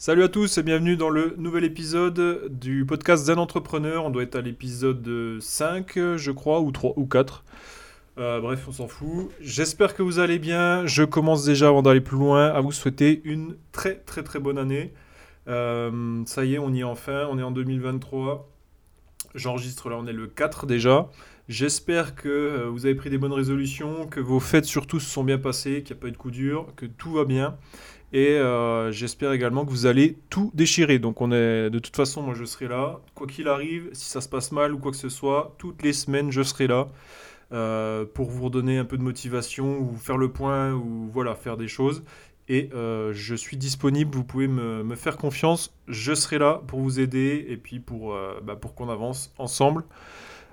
Salut à tous et bienvenue dans le nouvel épisode du podcast d'un entrepreneur. On doit être à l'épisode 5, je crois, ou 3 ou 4. Euh, bref, on s'en fout. J'espère que vous allez bien. Je commence déjà, avant d'aller plus loin, à vous souhaiter une très très très bonne année. Euh, ça y est, on y est enfin. On est en 2023. J'enregistre là, on est le 4 déjà. J'espère que euh, vous avez pris des bonnes résolutions, que vos fêtes surtout se sont bien passées, qu'il n'y a pas eu de coup dur, que tout va bien. Et euh, j'espère également que vous allez tout déchirer. Donc on est de toute façon, moi je serai là. Quoi qu'il arrive, si ça se passe mal ou quoi que ce soit, toutes les semaines je serai là euh, pour vous redonner un peu de motivation ou faire le point ou voilà faire des choses. Et euh, je suis disponible, vous pouvez me, faire confiance. Je serai là pour vous aider et puis pour, bah, pour qu'on avance ensemble.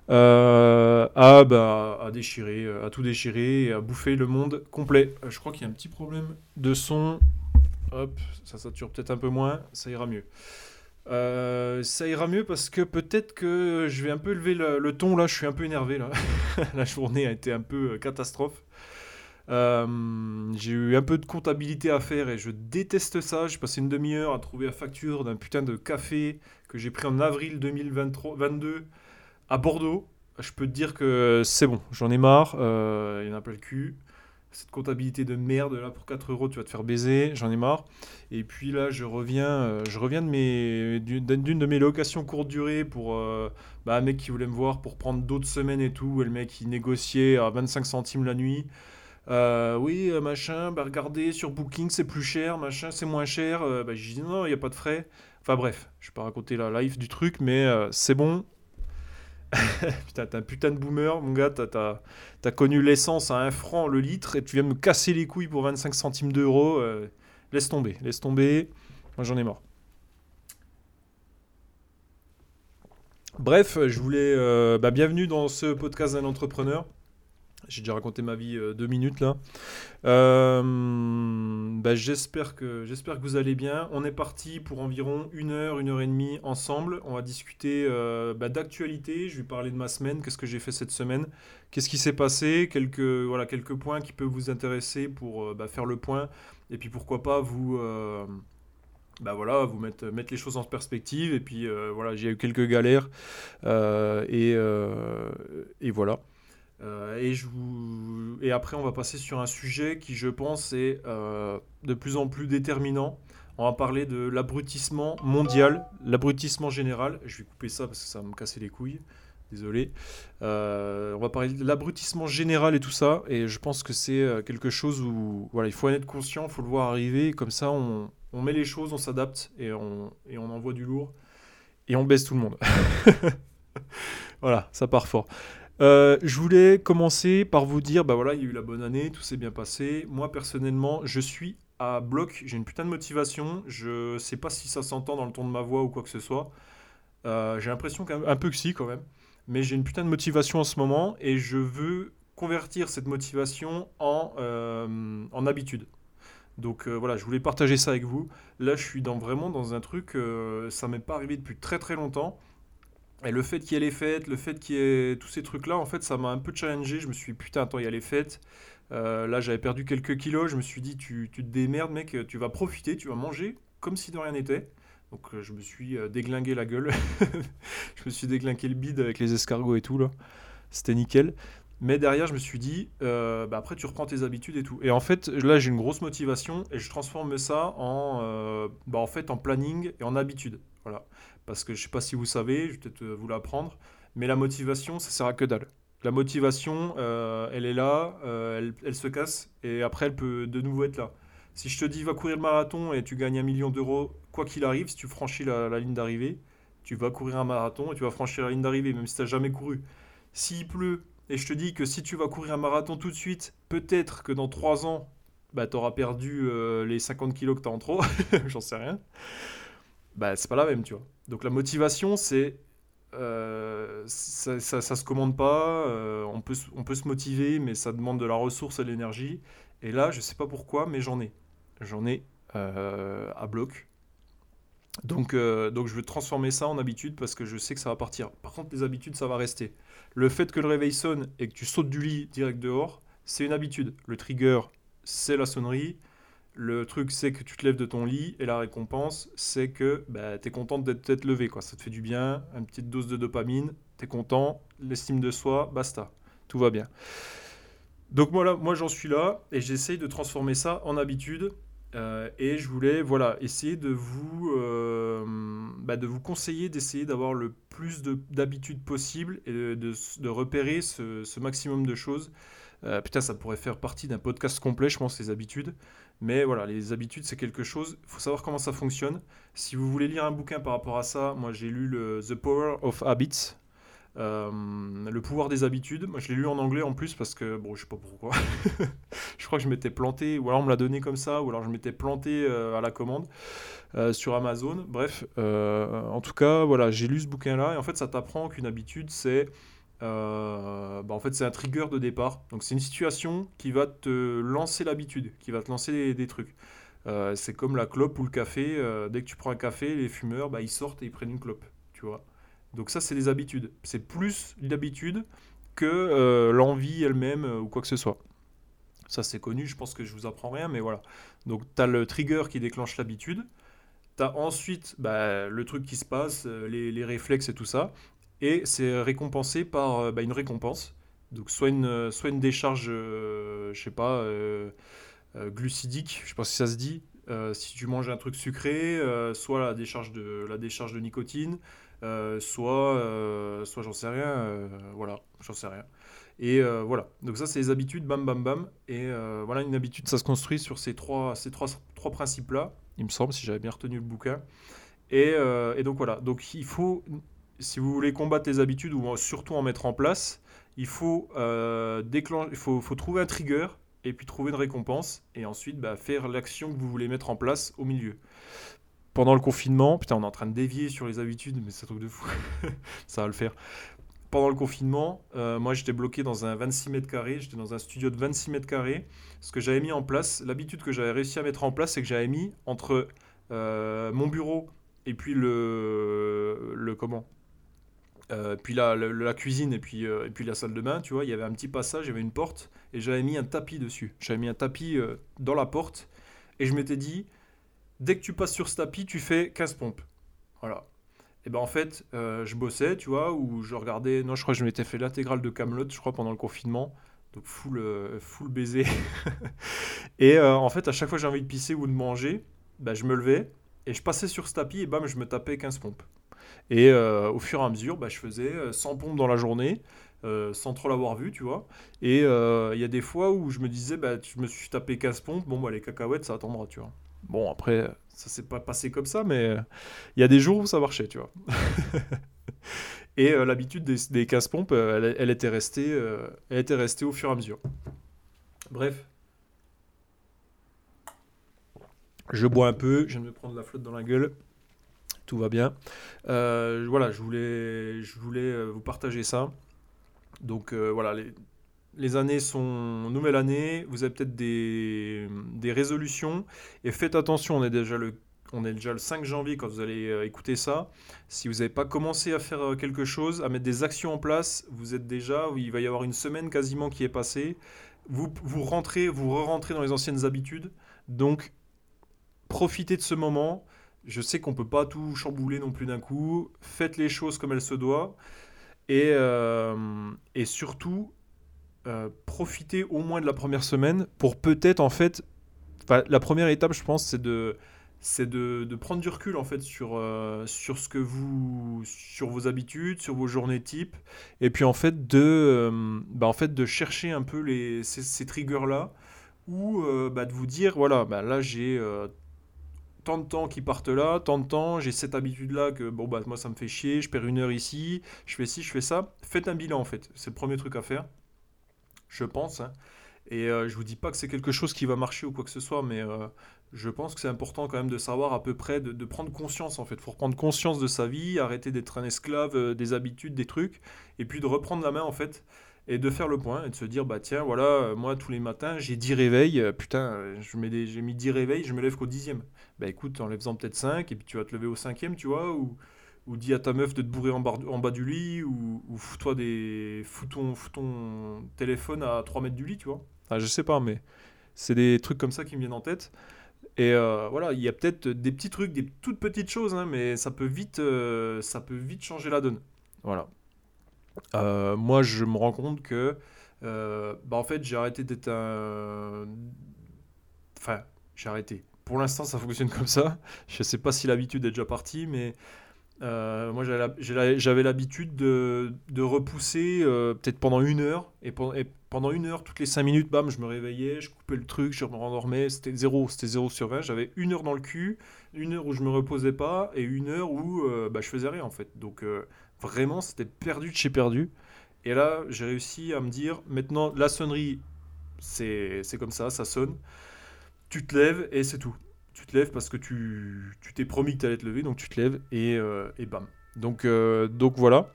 à, bah, à déchirer, à tout déchirer et à bouffer le monde complet. je crois qu'il y a un petit problème de son. Hop, ça sature peut-être un peu moins, ça ira mieux. Euh, ça ira mieux parce que peut-être que je vais un peu lever le, ton là, je suis un peu énervé là. la journée a été un peu euh, catastrophe. Euh, j'ai eu un peu de comptabilité à faire et je déteste ça. J'ai passé une demi-heure à trouver la facture d'un putain de café que j'ai pris en avril 2022 à Bordeaux. Je peux te dire que c'est bon, j'en ai marre, il y en a plein le cul cette comptabilité de merde là pour 4 euros tu vas te faire baiser j'en ai marre. Et puis là je reviens euh, je reviens de mes d'une de mes locations courte durée pour euh, bah, un mec qui voulait me voir pour prendre d'autres semaines et tout et le mec il négociait à 25 centimes la nuit. Euh, oui machin bah regardez sur Booking c'est plus cher machin c'est moins cher. Bah, j'ai dit non il n'y a pas de frais. Enfin bref je vais pas raconter la life du truc mais c'est bon putain, t'es un putain de boomer, mon gars. T'as as, connu l'essence à 1 franc le litre et tu viens me casser les couilles pour 25 centimes d'euros. Euh, laisse tomber, laisse tomber. Moi, j'en ai marre. Bref, je voulais. Euh, bah, bienvenue dans ce podcast d'un entrepreneur. J'ai déjà raconté ma vie euh, deux minutes là. Euh, bah, j'espère que j'espère que vous allez bien. On est parti pour environ une heure, une heure et demie ensemble. On va discuter euh, bah, d'actualité. Je vais parler de ma semaine. Qu'est-ce que j'ai fait cette semaine? Qu'est-ce qui s'est passé? Quelques voilà quelques points qui peuvent vous intéresser pour bah, faire le point. Et puis pourquoi pas vous bah voilà, vous mettre, mettre les choses en perspective. Et puis voilà, j'ai eu quelques galères. et, et voilà. Euh, et, après, on va passer sur un sujet qui, je pense, est euh, de plus en plus déterminant. On va parler de l'abrutissement mondial, l'abrutissement général. Je vais couper ça parce que ça va me casser les couilles. Désolé. Euh, on va parler de l'abrutissement général et tout ça. Et je pense que c'est quelque chose où voilà, il faut en être conscient, il faut le voir arriver. Comme ça, on, on met les choses, on s'adapte et on, et on envoie du lourd. Et on baisse tout le monde. voilà, ça part fort. Euh, je voulais commencer par vous dire, bah voilà, il y a eu la bonne année, tout s'est bien passé. Moi personnellement, je suis à bloc, j'ai une putain de motivation. Je sais pas si ça s'entend dans le ton de ma voix ou quoi que ce soit. Euh, j'ai l'impression qu'un peu que si quand même. Mais j'ai une putain de motivation en ce moment et je veux convertir cette motivation en, euh, en habitude. Donc voilà, je voulais partager ça avec vous. Là, je suis dans, vraiment dans un truc, ça m'est pas arrivé depuis très très longtemps. Et le fait qu'il y ait les fêtes, le fait qu'il y ait tous ces trucs-là, en fait, ça m'a un peu challengé. Je me suis dit, putain, attends, il y a les fêtes. Euh, là, j'avais perdu quelques kilos. Je me suis dit, tu, te démerdes, mec, tu vas profiter, tu vas manger comme si de rien n'était. Donc, euh, je me suis euh, déglingué la gueule. je me suis déglingué le bide avec les escargots et tout, là. C'était nickel. Mais derrière, je me suis dit, bah après, tu reprends tes habitudes et tout. Et en fait, là, j'ai une grosse motivation et je transforme ça en, bah, en fait, en planning et en habitude. Voilà. Parce que je ne sais pas si vous savez, je vais peut-être euh, vous l'apprendre, mais la motivation, ça sert à que dalle. La motivation, euh, elle est là, euh, elle, se casse, et après, elle peut de nouveau être là. Si je te dis, va courir le marathon et tu gagnes un million d'euros, quoi qu'il arrive, si tu franchis la, ligne d'arrivée, tu vas courir un marathon et tu vas franchir la ligne d'arrivée, même si tu n'as jamais couru. S'il pleut, et je te dis que si tu vas courir un marathon tout de suite, peut-être que dans 3 ans, bah, tu auras perdu les 50 kilos que tu as en trop, j'en sais rien bah, c'est pas la même, tu vois. Donc la motivation, c'est. Euh, ça, ça, se commande pas, euh, on, peut, on peut se motiver, mais ça demande de la ressource et de l'énergie. Et là, je sais pas pourquoi, mais j'en ai. J'en ai euh, à bloc. Donc, donc je veux transformer ça en habitude parce que je sais que ça va partir. Par contre, les habitudes, ça va rester. Le fait que le réveil sonne et que tu sautes du lit direct dehors, c'est une habitude. Le trigger, c'est la sonnerie. Le truc, c'est que tu te lèves de ton lit et la récompense, c'est que bah, tu es content d'être levé. Quoi. Ça te fait du bien, une petite dose de dopamine, tu es content, l'estime de soi, basta. Tout va bien. Donc voilà, moi j'en suis là et j'essaye de transformer ça en habitude. Euh, et je voulais voilà, essayer de vous, euh, bah, de vous conseiller d'essayer d'avoir le plus d'habitudes possible et de, repérer ce, maximum de choses. Euh, putain, ça pourrait faire partie d'un podcast complet, je pense, les habitudes. Mais voilà, les habitudes, c'est quelque chose. Il faut savoir comment ça fonctionne. Si vous voulez lire un bouquin par rapport à ça, moi j'ai lu le The Power of Habits euh, le pouvoir des habitudes, moi je l'ai lu en anglais en plus parce que, bon, je sais pas pourquoi. je crois que je m'étais planté, ou alors on me l'a donné comme ça, ou alors je m'étais planté euh, à la commande euh, sur Amazon. Bref, en tout cas, voilà, j'ai lu ce bouquin-là et en fait ça t'apprend qu'une habitude c'est. Bah, en fait, c'est un trigger de départ. Donc, c'est une situation qui va te lancer l'habitude, qui va te lancer des, trucs. c'est comme la clope ou le café. dès que tu prends un café, les fumeurs, bah, ils sortent et ils prennent une clope. Tu vois donc ça, c'est des habitudes. C'est plus l'habitude que euh, l'envie elle-même euh, ou quoi que ce soit. Ça, c'est connu, je pense que je vous apprends rien, mais voilà. Donc, tu as le trigger qui déclenche l'habitude. Tu as ensuite bah, le truc qui se passe, euh, les, réflexes et tout ça. Et c'est récompensé par bah, une récompense. Donc, soit une, soit une décharge, je sais pas, glucidique, je sais pas si ça se dit, si tu manges un truc sucré, soit la décharge de, la décharge de nicotine, euh, soit, euh, soit j'en sais rien, euh, voilà, j'en sais rien. Et voilà, donc ça c'est les habitudes, bam bam bam. Et voilà, une habitude, ça se construit sur ces trois, ces trois, trois principes-là, il me semble, si j'avais bien retenu le bouquin. Et, et, donc voilà, donc il faut, si vous voulez combattre les habitudes ou surtout en mettre en place, il faut, déclencher, il faut, trouver un trigger et puis trouver une récompense et ensuite bah, faire l'action que vous voulez mettre en place au milieu pendant le confinement, putain, on est en train de dévier sur les habitudes, mais c'est un truc de fou. ça va le faire. Pendant le confinement, euh, moi j'étais bloqué dans un 26 mètres carrés, j'étais dans un studio de 26 mètres carrés. Ce que j'avais mis en place, l'habitude que j'avais réussi à mettre en place, c'est que j'avais mis entre euh, mon bureau et puis le comment euh, puis la, la, cuisine et puis, et puis la salle de bain, tu vois, il y avait un petit passage, il y avait une porte, et j'avais mis un tapis dessus. J'avais mis un tapis dans la porte, et je m'étais dit, dès que tu passes sur ce tapis, tu fais 15 pompes. Voilà. Et ben en fait, euh, je bossais, tu vois, ou je regardais. Non, je crois que je m'étais fait l'intégrale de Camelot, je crois, pendant le confinement. Donc full, euh, full baiser. et euh, en fait, à chaque fois que j'ai envie de pisser ou de manger, ben, je me levais et je passais sur ce tapis et bam, je me tapais 15 pompes. Et au fur et à mesure, ben, je faisais 100 pompes dans la journée. sans trop l'avoir vu, tu vois. Et il y a des fois où je me disais, bah, je me suis tapé 15 pompes, bon, bah, les cacahuètes, ça attendra, tu vois. Bon, après, ça s'est pas passé comme ça, mais il y a des jours où ça marchait, tu vois. Et euh, l'habitude des, des casse-pompes, euh, elle, était restée, euh, elle était restée au fur et à mesure. Bref. Je bois un peu, je viens de me prendre la flotte dans la gueule. Tout va bien. voilà, je voulais, je voulais vous partager ça. Donc voilà, les, années sont nouvelle année, vous avez peut-être des, résolutions et faites attention, on est déjà le on est déjà le 5 janvier quand vous allez euh, écouter ça. Si vous n'avez pas commencé à faire euh, quelque chose, à mettre des actions en place, vous êtes déjà, il va y avoir une semaine quasiment qui est passée. Vous, vous rentrez, vous re-rentrez dans les anciennes habitudes. Donc, profitez de ce moment. Je sais qu'on peut pas tout chambouler non plus d'un coup. Faites les choses comme elles se doivent. Et, euh, et surtout, euh, profiter au moins de la première semaine pour peut-être en fait. La première étape, je pense, c'est de c'est de, prendre du recul en fait sur, euh, sur ce que vous sur vos habitudes sur vos journées type et puis en fait de bah, en fait de chercher un peu les ces, triggers là ou bah, de vous dire voilà bah, là j'ai tant de temps qui partent là tant de temps j'ai cette habitude là que bon bah moi ça me fait chier je perds une heure ici je fais ci je fais ça faites un bilan en fait c'est le premier truc à faire je pense. Hein. Et euh, je vous dis pas que c'est quelque chose qui va marcher ou quoi que ce soit, mais euh, je pense que c'est important quand même de savoir à peu près, de, prendre conscience en fait. Faut reprendre conscience de sa vie, arrêter d'être un esclave euh, des habitudes, des trucs, et puis de reprendre la main en fait, et de faire le point, et de se dire, bah tiens, voilà, moi tous les matins j'ai 10 réveils, putain, j'ai mis 10 réveils, je me lève qu'au dixième. Bah écoute, en faisant peut-être 5, et puis tu vas te lever au cinquième, tu vois, ou ou dis à ta meuf de te bourrer en, bas du lit, ou, ou fous-toi des. Fous ton, téléphone à 3 mètres du lit, tu vois. Ah, je sais pas, mais c'est des trucs comme ça qui me viennent en tête. Et euh, voilà, il y a peut-être des petits trucs, des toutes petites choses, hein, mais ça peut vite, euh, ça peut vite changer la donne. Voilà. Euh, moi, je me rends compte que, bah, en fait, j'ai arrêté d'être un. Enfin, j'ai arrêté. Pour l'instant, ça fonctionne comme ça. Je sais pas si l'habitude est déjà partie, mais euh, moi, j'avais l'habitude de, repousser euh, peut-être pendant une heure. Et, pendant une heure, toutes les cinq minutes, bam, je me réveillais, je coupais le truc, je me rendormais. C'était zéro, c'était zéro sur 20. J'avais une heure dans le cul, une heure où je me reposais pas et une heure où euh, bah, je faisais rien en fait. Donc vraiment, c'était perdu de chez perdu. Et là, j'ai réussi à me dire maintenant, la sonnerie, c'est comme ça, ça sonne. Tu te lèves et c'est tout tu te lèves parce que tu t'es promis que tu allais te lever, donc tu te lèves et, euh, et bam. Donc, euh, donc voilà,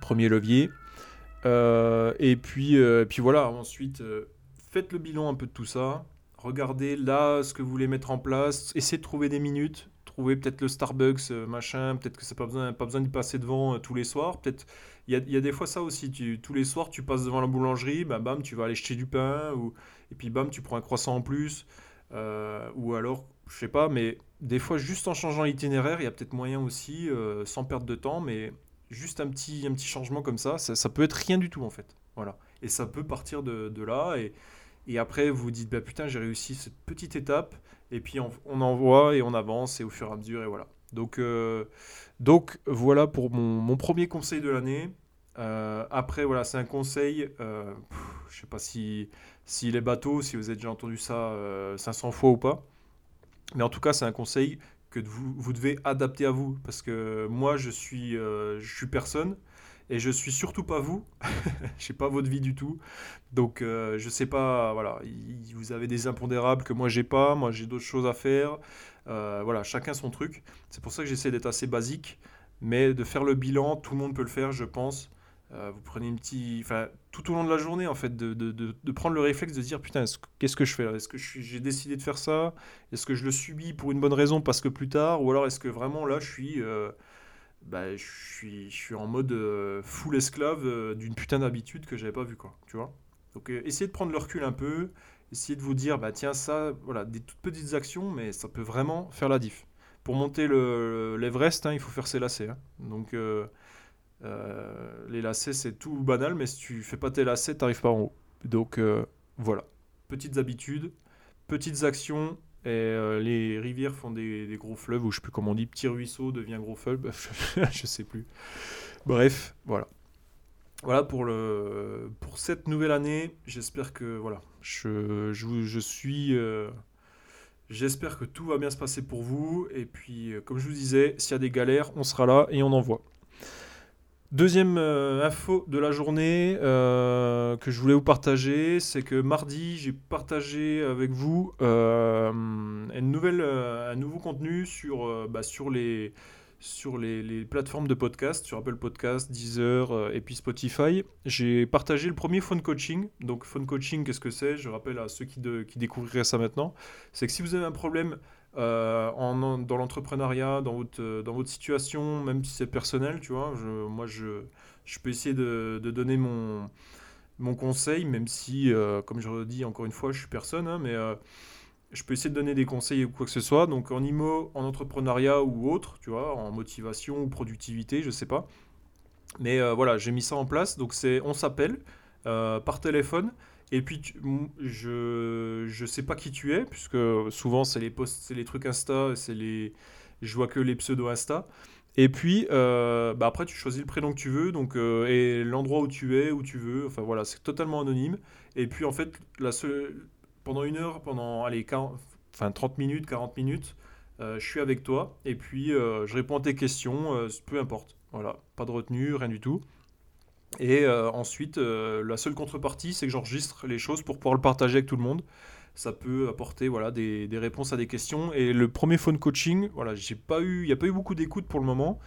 premier levier. Euh, et puis, puis voilà, ensuite, faites le bilan un peu de tout ça. Regardez là ce que vous voulez mettre en place. Essayez de trouver des minutes. Trouvez peut-être le Starbucks, machin. Peut-être que c'est pas besoin, pas besoin d'y passer devant tous les soirs. Peut-être il y a, y a, des fois ça aussi. Tu, tous les soirs, tu passes devant la boulangerie, bah, bam, tu vas aller acheter du pain. Ou, et puis bam, tu prends un croissant en plus. Euh, ou alors, je sais pas, mais des fois, juste en changeant l'itinéraire, il y a peut-être moyen aussi, euh, sans perdre de temps, mais juste un petit, un petit changement comme ça, ça, peut être rien du tout en fait. Voilà. Et ça peut partir de, de là. Et, et, après, vous vous dites, bah putain, j'ai réussi cette petite étape. Et puis on, on, envoie et on avance et au fur et à mesure, et voilà. Donc, euh, donc voilà pour mon, premier conseil de l'année. après, voilà, c'est un conseil. Euh, je sais pas si s'il est bateau, si vous avez déjà entendu ça 500 euh, fois ou pas. Mais en tout cas, c'est un conseil que vous, vous, devez adapter à vous. Parce que moi, je suis, euh, je suis personne. Et je suis surtout pas vous. je sais pas votre vie du tout. Donc, euh, je sais pas. Voilà, vous avez des impondérables que moi j'ai pas. Moi, j'ai d'autres choses à faire. voilà, chacun son truc. C'est pour ça que j'essaie d'être assez basique. Mais de faire le bilan, tout le monde peut le faire, je pense. Euh, vous prenez une petite. Enfin, tout au long de la journée, en fait, de, de, de, prendre le réflexe de dire Putain, qu'est-ce que je fais? Là Est-ce que j'ai décidé de faire ça? Est-ce que je le subis pour une bonne raison parce que plus tard? Ou alors est-ce que vraiment là, je suis. Euh, bah, je, suis je suis en mode euh, full esclave d'une putain d'habitude que j'avais pas vu, quoi. Tu vois Donc, essayez de prendre le recul un peu. Essayez de vous dire Bah, tiens, ça, voilà, des toutes petites actions, mais ça peut vraiment faire la diff. Pour monter l'Everest, hein, il faut faire ses lacets. Hein. Donc. Euh, les lacets, c'est tout banal, mais si tu fais pas tes lacets, t'arrives pas en haut. Donc euh, voilà, petites habitudes, petites actions, et euh, les rivières font des, gros fleuves, ou je sais plus comment on dit, petit ruisseau devient gros fleuve, je sais plus. Bref, voilà. Voilà pour, le, pour cette nouvelle année. J'espère que voilà, je, je, je suis. J'espère que tout va bien se passer pour vous. Et puis, comme je vous disais, s'il y a des galères, on sera là et on envoie. Deuxième euh, info de la journée euh, que je voulais vous partager, c'est que mardi, j'ai partagé avec vous euh, un nouveau contenu sur, bah, les, sur plateformes de podcast, sur Apple Podcast, Deezer et puis Spotify. J'ai partagé le premier phone coaching. Donc, phone coaching, qu'est-ce que c'est? Je rappelle à ceux qui, qui découvriraient ça maintenant. C'est que si vous avez un problème euh, dans l'entrepreneuriat, dans votre, euh, dans votre situation, même si c'est personnel, tu vois. Je, moi, je, peux essayer de, donner mon, conseil, même si, euh, comme je le dis encore une fois, je suis personne, hein, mais je peux essayer de donner des conseils ou quoi que ce soit. Donc en IMO, en entrepreneuriat ou autre, tu vois, en motivation ou productivité, je sais pas. Mais voilà, j'ai mis ça en place. Donc c'est, on s'appelle par téléphone. Et puis, je je sais pas qui tu es, puisque souvent, c'est les posts, c'est les trucs Insta, c'est les, je vois que les pseudo Insta. Et puis, euh, bah après, tu choisis le prénom que tu veux, donc, euh, et l'endroit où tu es, où tu veux. Enfin, voilà, c'est totalement anonyme. Et puis, en fait, la seule, pendant une heure, pendant, allez, 40, enfin, 30 minutes, 40 minutes, euh, je suis avec toi. Et puis, je réponds à tes questions, peu importe. Voilà, pas de retenue, rien du tout. Et euh, ensuite, euh, la seule contrepartie, c'est que j'enregistre les choses pour pouvoir le partager avec tout le monde. Ça peut apporter voilà, des, réponses à des questions. Et le premier phone coaching, voilà, il n'y a pas eu beaucoup d'écoute pour le moment,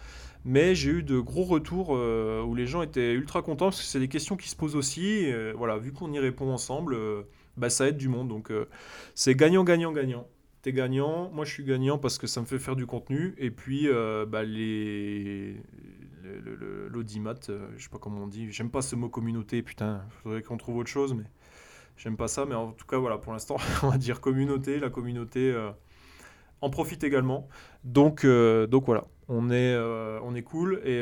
mais j'ai eu de gros retours euh, où les gens étaient ultra contents parce que c'est des questions qui se posent aussi. voilà, vu qu'on y répond ensemble, bah, ça aide du monde. Donc c'est gagnant, gagnant, gagnant gagnant, moi je suis gagnant parce que ça me fait faire du contenu, et puis bah, les, l'audimat, euh, je sais pas comment on dit, j'aime pas ce mot communauté, putain, faudrait qu'on trouve autre chose, mais J'aime pas ça, mais en tout cas, voilà, pour l'instant, on va dire communauté. La communauté euh, en profite également. Donc, euh, donc voilà, on est, on est cool. Et,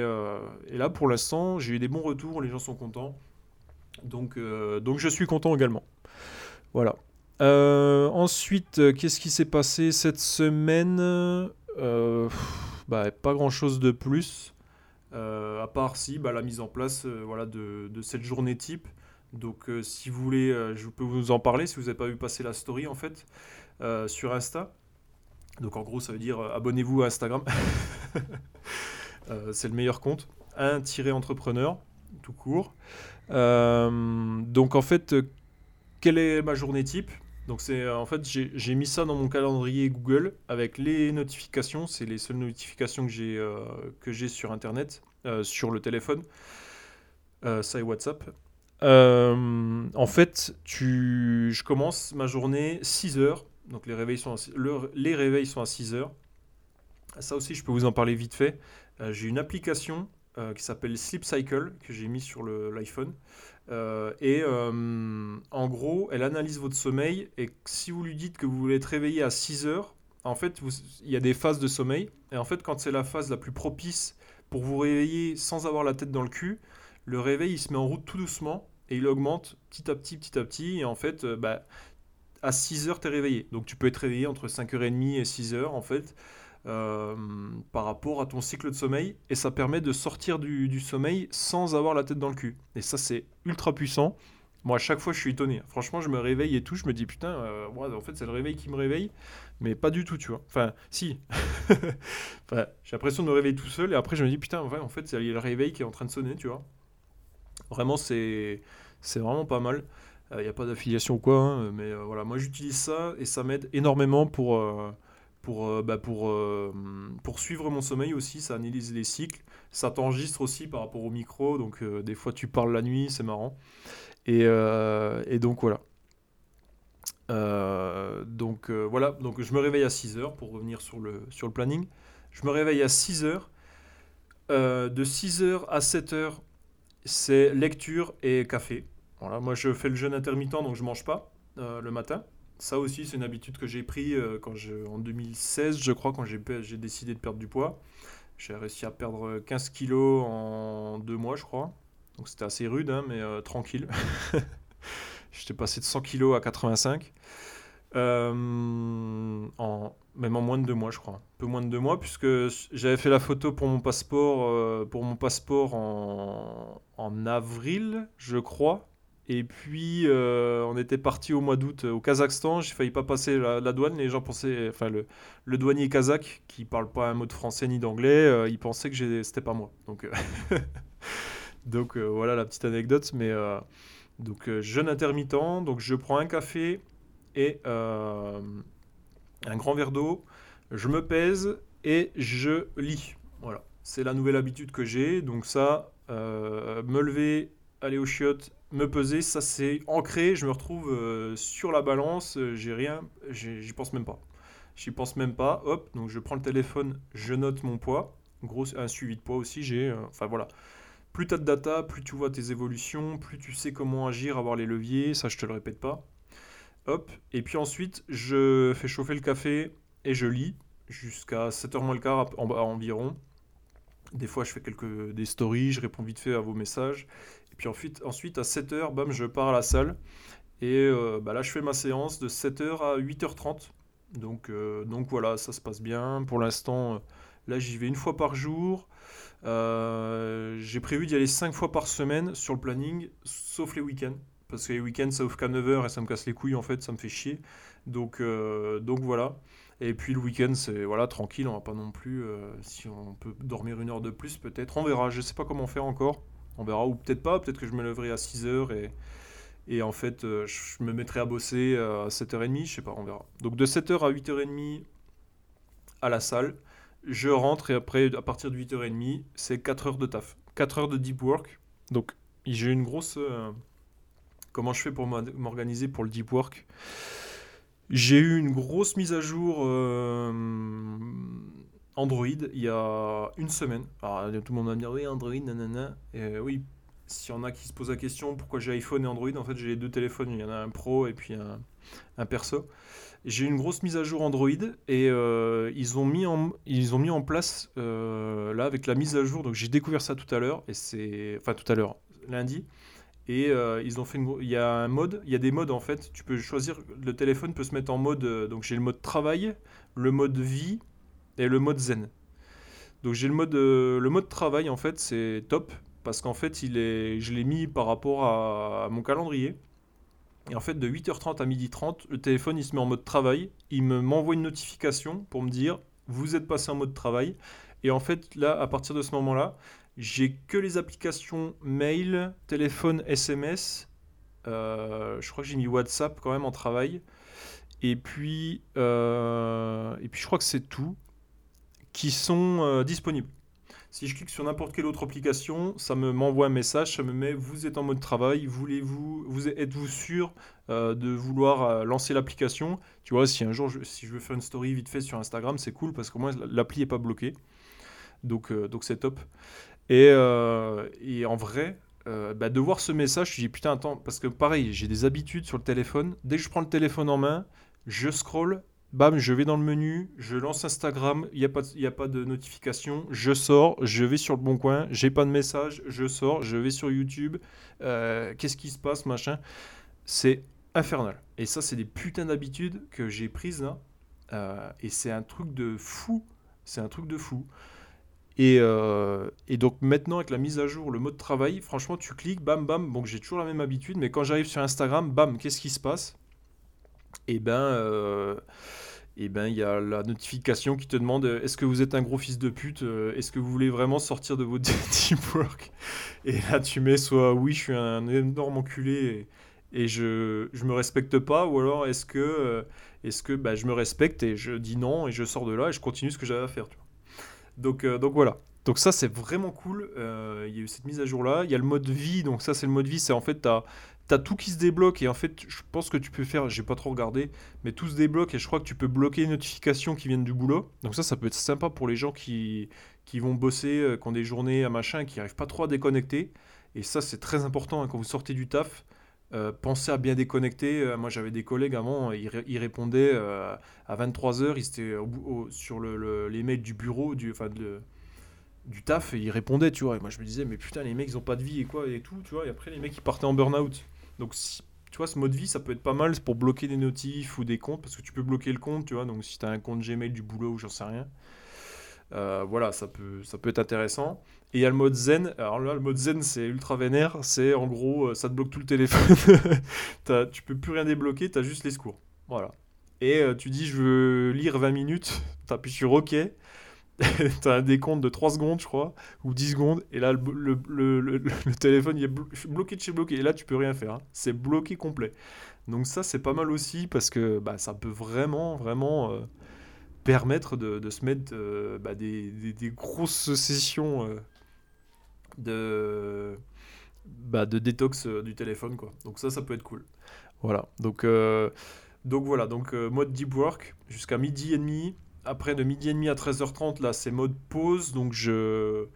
et là, pour l'instant, j'ai eu des bons retours, les gens sont contents. Donc, donc je suis content également. Voilà. ensuite, qu'est-ce qui s'est passé cette semaine? Bah, Pas grand-chose de plus. À part si bah, la mise en place voilà, de, cette journée type donc euh, si vous voulez, euh, je peux vous en parler si vous n'avez pas vu passer la story en fait euh, sur Insta. Donc en gros ça veut dire abonnez-vous à Instagram. c'est le meilleur compte. Un-entrepreneur, tout court. donc en fait, quelle est ma journée type? Donc c'est en fait j'ai mis ça dans mon calendrier Google avec les notifications, c'est les seules notifications que j'ai que j'ai sur internet, sur le téléphone, ça et WhatsApp. Euh, en fait, tu, je commence ma journée 6 heures. Donc les réveils sont à, les réveils sont à 6 heures. Ça aussi, je peux vous en parler vite fait. Euh, j'ai une application euh, qui s'appelle Sleep Cycle que j'ai mis sur l'iPhone. Et en gros, elle analyse votre sommeil. Et si vous lui dites que vous voulez être réveillé à 6 heures, en fait, il y a des phases de sommeil. Et en fait, quand c'est la phase la plus propice pour vous réveiller sans avoir la tête dans le cul, le réveil il se met en route tout doucement et il augmente petit à petit, petit à petit. Et en fait, euh, bah, à 6 heures, tu es réveillé. Donc tu peux être réveillé entre 5h30 et 6 heures en fait. Euh, par rapport à ton cycle de sommeil et ça permet de sortir du, sommeil sans avoir la tête dans le cul. Et ça c'est ultra puissant. Moi à chaque fois je suis étonné. Franchement je me réveille et tout, je me dis putain, euh, en fait c'est le réveil qui me réveille, mais pas du tout tu vois. Enfin si. j'ai l'impression de me réveiller tout seul et après je me dis putain en fait c'est le réveil qui est en train de sonner tu vois. Vraiment, c'est vraiment pas mal. Il euh, n'y a pas d'affiliation ou quoi, hein, mais euh, voilà, moi j'utilise ça et ça m'aide énormément pour, pour, bah, pour, pour suivre mon sommeil aussi. Ça analyse les cycles, ça t'enregistre aussi par rapport au micro, donc des fois tu parles la nuit, c'est marrant. Et, et, donc voilà. donc voilà, donc je me réveille à 6h pour revenir sur le, sur le planning. Je me réveille à 6h. de 6h à 7h, c'est lecture et café. Voilà, moi je fais le jeûne intermittent donc je mange pas euh, le matin. Ça aussi c'est une habitude que j'ai pris euh, quand je, en 2016 je crois quand j'ai décidé de perdre du poids. J'ai réussi à perdre 15 kilos en deux mois je crois. Donc c'était assez rude hein, mais euh, tranquille. J'étais passé de 100 kilos à 85. en même en moins de deux mois, je crois. Peu moins de deux mois, puisque j'avais fait la photo pour mon passeport, euh, pour mon passeport en, avril, je crois. Et puis, euh, on était parti au mois d'août au Kazakhstan. J'ai failli pas passer la, douane. Les gens pensaient, enfin, le, douanier kazakh, qui parle pas un mot de français ni d'anglais, euh, il pensait que c'était pas moi. Donc, donc voilà la petite anecdote. Mais donc, jeûne intermittent. Donc, je prends un café et un grand verre d'eau, je me pèse et je lis. Voilà, c'est la nouvelle habitude que j'ai. Donc ça, euh, me lever, aller aux chiottes, me peser, ça c'est ancré. Je me retrouve euh, sur la balance, j'ai rien, j'y pense même pas. J'y pense même pas. Hop, donc je prends le téléphone, je note mon poids. Gros, un suivi de poids aussi, j'ai. Euh, enfin voilà. Plus tu as de data, plus tu vois tes évolutions, plus tu sais comment agir, avoir les leviers. Ça, je te le répète pas. Hop. Et puis ensuite, je fais chauffer le café et je lis jusqu'à 7h moins le quart environ. Des fois, je fais quelques des stories, je réponds vite fait à vos messages. Et puis ensuite, ensuite à 7h, bam, je pars à la salle. Et euh, bah là, je fais ma séance de 7h à 8h30. Donc, euh, donc voilà, ça se passe bien. Pour l'instant, là, j'y vais une fois par jour. Euh, j'ai prévu d'y aller 5 fois par semaine sur le planning, sauf les week-ends parce que les week-ends ça ouvre qu'à 9h et ça me casse les couilles en fait, ça me fait chier. Donc, euh, donc voilà. Et puis le week-end c'est voilà tranquille, on va pas non plus, euh, si on peut dormir une heure de plus peut-être, on verra, je sais pas comment faire encore, on verra, ou peut-être pas, peut-être que je me lèverai à 6h et, et en fait euh, je me mettrai à bosser à 7h30, je sais pas, on verra. Donc de 7h à 8h30 à la salle, je rentre et après à partir de 8h30 c'est 4 heures de taf, 4 heures de deep work. Donc j'ai une grosse comment je fais pour m'organiser pour le deep work? J'ai eu une grosse mise à jour euh, Android il y a une semaine. Alors, tout le monde va me dire oui, Android, nanana. Et, oui, s'il y en a qui se posent la question pourquoi j'ai iPhone et Android, en fait j'ai les deux téléphones, il y en a un pro et puis un, perso. J'ai une grosse mise à jour Android et euh, ils, ont mis en, ils ont mis en place euh, là avec la mise à jour. Donc j'ai découvert ça tout à l'heure et c'est enfin tout à l'heure lundi et euh, ils ont fait une, il y a un mode, il y a des modes en fait. Tu peux choisir le téléphone peut se mettre en mode donc j'ai le mode travail, le mode vie et le mode zen. Donc j'ai le mode le mode travail en fait c'est top parce qu'en fait il est je l'ai mis par rapport à mon calendrier. Et en fait, de 8h30 à 12h30, le téléphone il se met en mode travail. Il m'envoie une notification pour me dire vous êtes passé en mode travail. Et en fait, là, à partir de ce moment-là, j'ai que les applications mail, téléphone, SMS. Euh, je crois que j'ai mis WhatsApp quand même en travail. Et puis, euh, et puis je crois que c'est tout qui sont euh, disponibles. Si je clique sur n'importe quelle autre application, ça me m'envoie un message, ça me met vous êtes en mode travail, voulez-vous, vous êtes-vous sûr de vouloir lancer l'application? Tu vois, si un jour si je veux faire une story vite fait sur Instagram, c'est cool parce que moi l'appli est pas bloquée, donc donc c'est top. Et, et, en vrai, bah, de voir ce message, je dis putain attends parce que pareil, j'ai des habitudes sur le téléphone. Dès que je prends le téléphone en main, je scroll bam, je vais dans le menu, je lance Instagram, il n'y a, pas de, a pas de notification, je sors, je vais sur le bon coin, j'ai pas de message, je sors, je vais sur YouTube, euh, qu'est-ce qui se passe, machin. C'est infernal. Et ça, c'est des putains d'habitudes que j'ai prises là. Euh, et c'est un truc de fou. C'est un truc de fou. Et, euh, et, donc maintenant avec la mise à jour, le mode travail, franchement tu cliques, bam bam, bon j'ai toujours la même habitude, mais quand j'arrive sur Instagram, bam, qu'est-ce qui se passe? Et eh ben et eh ben il y a la notification qui te demande euh, est-ce que vous êtes un gros fils de pute? Euh, Est-ce que vous voulez vraiment sortir de votre deep work Et là tu mets soit oui je suis un énorme enculé et, je je me respecte pas ou alors est-ce que euh, est-ce que bah, je me respecte et je dis non et je sors de là et je continue ce que j'avais à faire Donc donc voilà. Donc ça c'est vraiment cool. Il y a eu cette mise à jour là. Il y a le mode vie. Donc ça c'est le mode vie. C'est en fait tu T'as tout qui se débloque et en fait, je pense que tu peux faire, j'ai pas trop regardé, mais tout se débloque et je crois que tu peux bloquer les notifications qui viennent du boulot. Donc ça, ça peut être sympa pour les gens qui, vont bosser, euh, qui ont des journées à machin qui n'arrivent pas trop à déconnecter. Et ça, c'est très important hein, quand vous sortez du taf. Euh, pensez à bien déconnecter. Euh, moi, j'avais des collègues avant, ils, répondaient à 23h, ils étaient sur le, les mails du bureau, du, de, du taf, et ils répondaient, tu vois. Et moi, je me disais, mais putain, les mecs, ils ont pas de vie et quoi, et tout, tu vois. Et après, les mecs, ils partaient en burn-out. Donc, tu vois, ce mode vie, ça peut être pas mal pour bloquer des notifs ou des comptes, parce que tu peux bloquer le compte, tu vois. Donc, si tu as un compte Gmail du boulot ou j'en sais rien, euh, voilà, ça peut, ça peut être intéressant. Et il y a le mode zen. Alors là, le mode zen, c'est ultra vénère. C'est en gros, euh, ça te bloque tout le téléphone. tu peux plus rien débloquer, tu as juste les secours. Voilà. Et euh, tu dis, je veux lire 20 minutes. Tu appuies sur OK. t'as un décompte de 3 secondes, je crois, ou 10 secondes, et là, le, téléphone, il est bloqué de chez bloqué, et là, tu peux rien faire. Hein. C'est bloqué complet. Donc ça, c'est pas mal aussi, parce que bah, ça peut vraiment, vraiment permettre de, se mettre euh, bah, des, grosses sessions euh, de, bah, de détox du téléphone, quoi. Donc ça, ça peut être cool. Voilà, donc... donc voilà, donc mode deep work jusqu'à midi et demi après, de midi et demi à 13h30, là, c'est mode pause. Donc, je,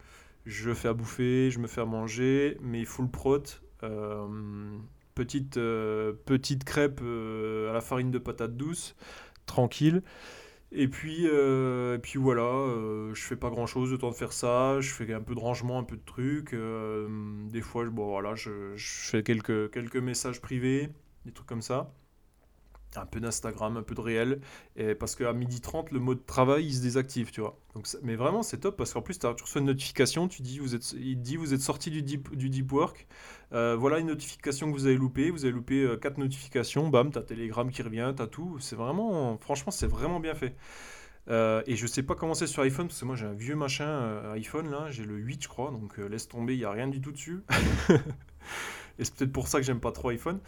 je fais à bouffer, je me fais à manger, mais full prot. Euh, petite, euh, petite crêpe euh, à la farine de patate douce, tranquille. Et puis, et puis voilà, je fais pas grand chose, le temps de faire ça. Je fais un peu de rangement, un peu de trucs. des fois, bon, voilà, je, je, fais quelques, quelques messages privés, des trucs comme ça un peu d'Instagram, un peu de réel, parce qu'à 12h30, le mode travail, il se désactive, tu vois. Donc, mais vraiment, c'est top, parce qu'en plus, tu reçois une notification, tu dis, vous êtes, il dit, vous êtes sorti du deep, work, euh, voilà une notification que vous avez loupé, vous avez loupé euh, quatre notifications, bam, t'as Telegram qui revient, t'as tout, c'est vraiment, franchement, c'est vraiment bien fait. Euh, et je sais pas comment c'est sur iPhone, parce que moi j'ai un vieux machin iPhone, là, j'ai le 8, je crois, donc laisse tomber, il n'y a rien du tout dessus. Et c'est peut-être pour ça que j'aime pas trop iPhone.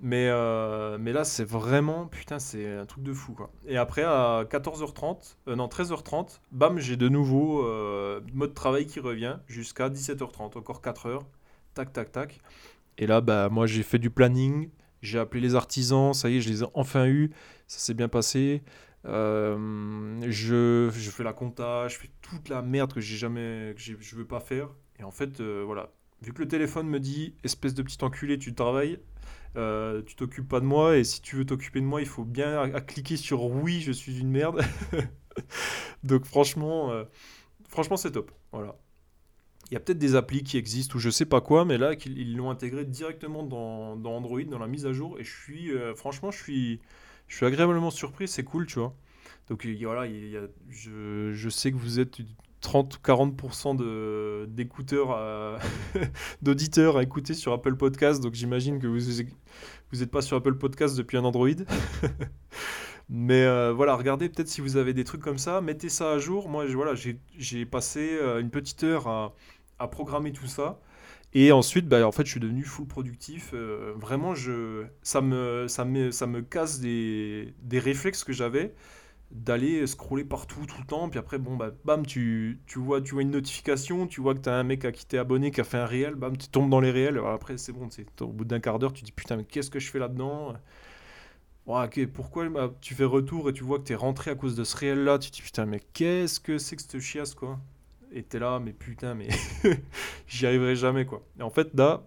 Mais, euh, mais là, c'est vraiment, putain, c'est un truc de fou, quoi. Et après, à 14h30, euh, non, 13h30, bam, j'ai de nouveau euh, mode travail qui revient jusqu'à 17h30, encore 4 heures. Tac, tac, tac. Et là, bah, moi, j'ai fait du planning. J'ai appelé les artisans, ça y est, je les ai enfin eus. Ça s'est bien passé. je, je fais la compta, je fais toute la merde que j'ai jamais, que je veux pas faire. Et en fait, voilà, vu que le téléphone me dit espèce de petit enculé, tu travailles, euh, tu t'occupes pas de moi et si tu veux t'occuper de moi, il faut bien à, cliquer sur oui, je suis une merde. Donc franchement, euh, franchement c'est top. Voilà. Il y a peut-être des applis qui existent ou je sais pas quoi, mais là ils l'ont intégré directement dans, Android, dans la mise à jour et je suis euh, franchement je suis je suis agréablement surpris, c'est cool, tu vois. Donc voilà, je, je, sais que vous êtes 30-40% d'écouteurs, d'auditeurs à écouter sur Apple Podcast. Donc j'imagine que vous n'êtes pas sur Apple Podcast depuis un Android. Mais euh, voilà, regardez peut-être si vous avez des trucs comme ça, mettez ça à jour. Moi, voilà, j'ai passé euh, une petite heure à, à, programmer tout ça. Et ensuite, bah, en fait, je suis devenu full productif. Euh, vraiment, je, ça, me, ça, me, ça me casse des, des réflexes que j'avais d'aller scroller partout tout le temps puis après bon bah bam tu, tu vois tu vois une notification tu vois que tu as un mec qui t'es abonné qui a fait un réel bam tu tombes dans les réels après c'est bon au bout d'un quart d'heure tu dis putain mais qu'est-ce que je fais là-dedans? Ok pourquoi bah, tu fais retour et tu vois que tu es rentré à cause de ce réel là tu te dis putain mais qu'est-ce que c'est que cette chiasse quoi? Et t'es là mais putain mais j'y arriverai jamais quoi et en fait là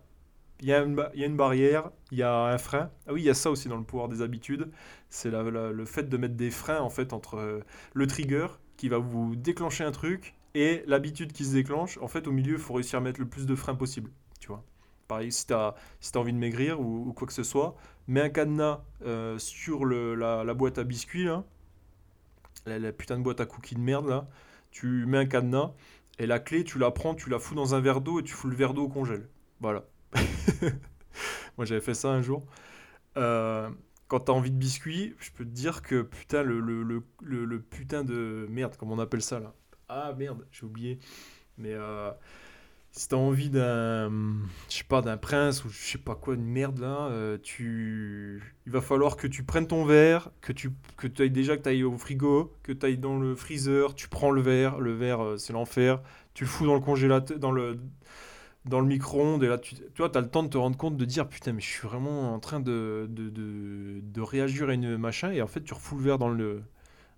il y, a une barrière, il y a un frein. Ah oui, il y a ça aussi dans le pouvoir des habitudes. C'est le fait de mettre des freins en fait entre euh, le trigger qui va vous déclencher un truc et l'habitude qui se déclenche. En fait, au milieu, il faut réussir à mettre le plus de freins possible. Tu vois. Pareil, si tu as, envie de maigrir ou, quoi que ce soit, mets un cadenas euh, sur la, boîte à biscuits, la, putain de boîte à cookies de merde, là. Tu mets un cadenas et la clé, tu la prends, tu la fous dans un verre d'eau et tu fous le verre d'eau au congèle. Voilà. Moi, j'avais fait ça un jour. Euh, quand t'as envie de biscuits, je peux te dire que putain, le, le, le, putain de merde, comme on appelle ça là? Ah merde, j'ai oublié. Mais euh, si t'as envie d'un, je sais pas, d'un prince ou je sais pas quoi, une merde là, euh, tu, il va falloir que tu prennes ton verre, que tu, que ailles déjà que tu ailles au frigo, que tu ailles dans le freezer, tu prends le verre, le verre euh, c'est l'enfer, tu fous dans le congélateur, dans le dans le micro-ondes, et là, tu, tu vois, as le temps de te rendre compte, de dire, putain, mais je suis vraiment en train de, de, de, réagir à une machin, et en fait, tu refous le verre dans le,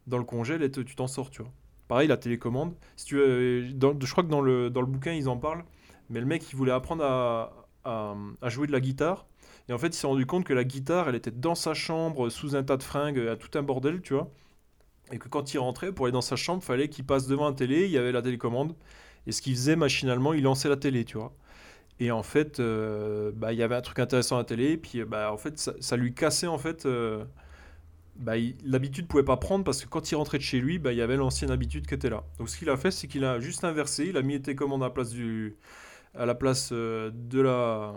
dans le congèle et tu t'en sors, tu vois. Pareil, la télécommande. Si tu, je crois que dans le, dans le bouquin, ils en parlent, mais le mec, il voulait apprendre à, à, jouer de la guitare, et en fait, il s'est rendu compte que la guitare, elle était dans sa chambre, sous un tas de fringues, à tout un bordel, tu vois. Et que quand il rentrait, pour aller dans sa chambre, fallait qu'il passe devant un télé, il y avait la télécommande. Et ce qu'il faisait machinalement, il lançait la télé, tu vois. Et en fait, euh, bah, il y avait un truc intéressant à la télé, et puis bah, en fait, ça, lui cassait en fait. Euh, bah, l'habitude pouvait pas prendre parce que quand il rentrait de chez lui, bah, il y avait l'ancienne habitude qui était là. Donc ce qu'il a fait, c'est qu'il a juste inversé, il a mis les télécommandes à la place, du, à la place euh, de, la,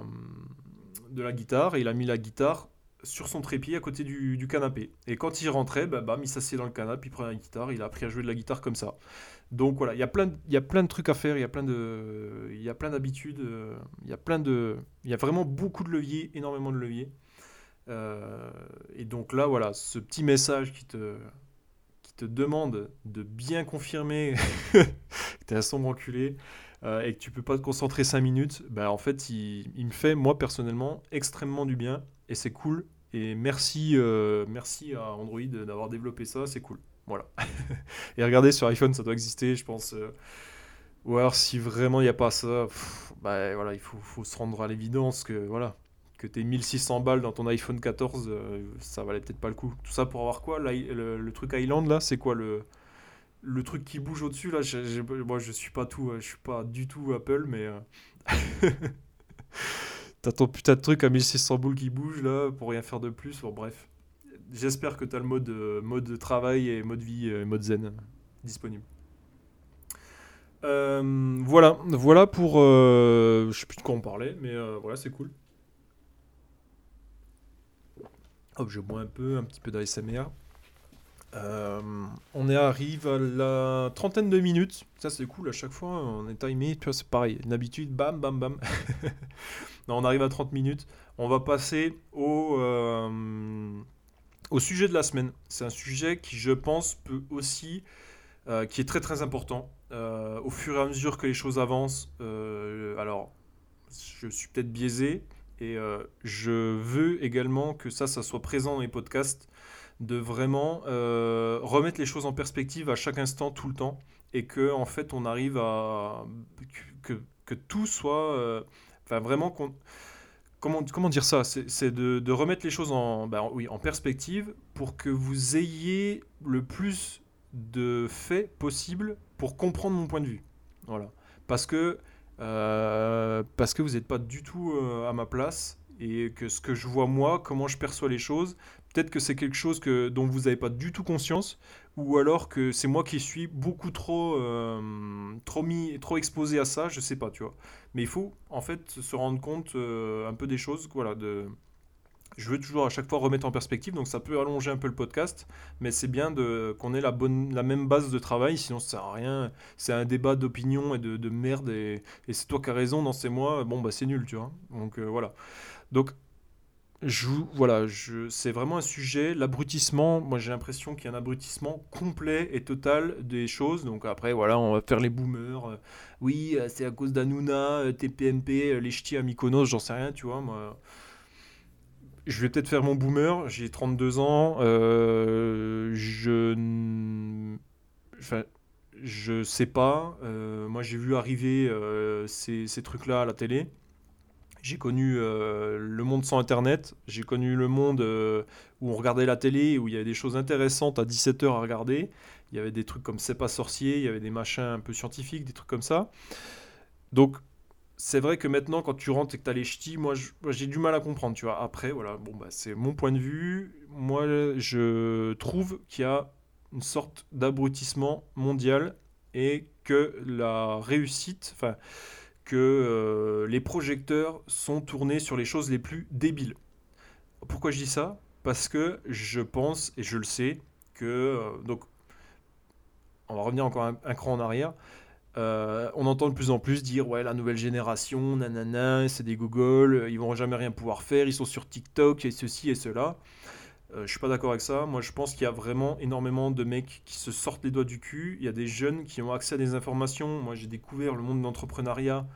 de la guitare, et il a mis la guitare sur son trépied à côté du, du canapé. Et quand il rentrait, bah, bam, il s'assied dans le canapé, il prenait la guitare, il a appris à jouer de la guitare comme ça. Donc voilà, il y a plein de, trucs à faire, il y a plein d'habitudes, euh, il y a plein de il y a vraiment beaucoup de leviers, énormément de leviers. Euh, et donc là voilà, ce petit message qui te demande de bien confirmer que tu es un sombre enculé euh, et que tu peux pas te concentrer 5 minutes, bah en fait, il, il me fait moi personnellement extrêmement du bien et c'est cool et merci merci à Android d'avoir développé ça, c'est cool. Voilà. et regardez, sur iPhone, ça doit exister, je pense. Euh. Ou alors, si vraiment il n'y a pas ça, bah, voilà, il faut, se rendre à l'évidence que voilà, que tes 1600 balles dans ton iPhone 14, euh, ça valait peut-être pas le coup. Tout ça pour avoir quoi le, truc Island, là, c'est quoi le, le truc qui bouge au-dessus, là? Moi, je suis pas tout, je suis pas du tout Apple, mais. Euh, t'as ton putain de truc à 1600 boules qui bouge, là, pour rien faire de plus. Bon, bref j'espère que tu as le mode, euh, mode travail et mode vie, euh, mode zen disponible. Euh, voilà, voilà pour. je sais plus de quoi on parlait, mais voilà, c'est cool. Hop, je bois un peu, un petit peu d'ASMR. on est arrive à la trentaine de minutes. Ça, c'est cool. À chaque fois, on est timé. Tu vois, c'est pareil. Une habitude, bam, bam, bam. on arrive à 30 minutes. On va passer au au sujet de la semaine, c'est un sujet qui, je pense, peut aussi, euh, qui est très très important. Euh, au fur et à mesure que les choses avancent, euh, alors, je suis peut-être biaisé et je veux également que ça, ça soit présent dans les podcasts, de vraiment remettre les choses en perspective à chaque instant, tout le temps, et que en fait, on arrive à que que tout soit. Enfin, vraiment. Comment, comment, dire ça? C'est de, de, remettre les choses en, ben, oui, en perspective pour que vous ayez le plus de faits possible pour comprendre mon point de vue. Voilà. Parce que, euh, parce que vous n'êtes pas du tout euh, à ma place et que ce que je vois moi, comment je perçois les choses, peut-être que c'est quelque chose que, dont vous n'avez pas du tout conscience, ou alors que c'est moi qui suis beaucoup trop, euh, trop, mis, trop exposé à ça, je sais pas, tu vois. Mais il faut en fait se rendre compte un peu des choses, voilà, je veux toujours à chaque fois remettre en perspective, donc ça peut allonger un peu le podcast, mais c'est bien de, qu'on ait la, bonne, la même base de travail, sinon ça sert à rien. C'est un débat d'opinion et de, de merde, et, et c'est toi qui as raison, dans ces mois, bon bah c'est nul, tu vois. Donc euh, voilà. Donc je, voilà, c'est vraiment un sujet, l'abrutissement, moi j'ai l'impression qu'il y a un abrutissement complet et total des choses, donc après voilà, on va faire les boomers, euh, oui, euh, c'est à cause d'Anouna, TPMP, les ch'tis à Mykonos, j'en sais rien, tu vois, moi. Je vais peut-être faire mon boomer, j'ai 32 ans, euh, je... Enfin, je sais pas, euh, moi j'ai vu arriver euh, ces trucs-là à la télé, j'ai connu le monde sans Internet, j'ai connu le monde où on regardait la télé, où il y avait des choses intéressantes à 17h à regarder, il y avait des trucs comme C'est pas sorcier, il y avait des machins un peu scientifiques, des trucs comme ça. Donc c'est vrai que maintenant, quand tu rentres et que tu as les ch'tis, moi, j'ai du mal à comprendre, tu vois. Après, voilà, bon, bah, c'est mon point de vue. Moi, je trouve qu'il y a une sorte d'abrutissement mondial et que la réussite, que euh, les projecteurs sont tournés sur les choses les plus débiles. Pourquoi je dis ça? Parce que je pense, et je le sais, que... Euh, donc, on va revenir encore un cran en arrière euh, on entend de plus en plus dire ouais la nouvelle génération, nanana, c'est des Google, ils vont jamais rien pouvoir faire, ils sont sur TikTok et ceci et cela. Euh, je suis pas d'accord avec ça. Moi je pense qu'il y a vraiment énormément de mecs qui se sortent les doigts du cul. Il y a des jeunes qui ont accès à des informations. Moi j'ai découvert le monde de l'entrepreneuriat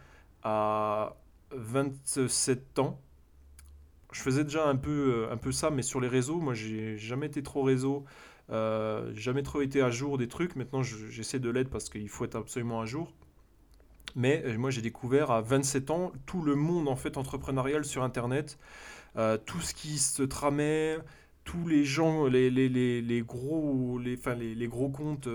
à 27 ans. Je faisais déjà un peu, un peu ça, mais sur les réseaux, moi j'ai jamais été trop réseau. Euh, jamais trop été à jour des trucs. Maintenant, j'essaie de l'aide parce qu'il faut être absolument à jour. Mais euh, moi, j'ai découvert à 27 ans tout le monde en fait entrepreneurial sur Internet, euh, tout ce qui se tramait, tous les gens, les, les, les, gros, les, enfin, les, gros comptes,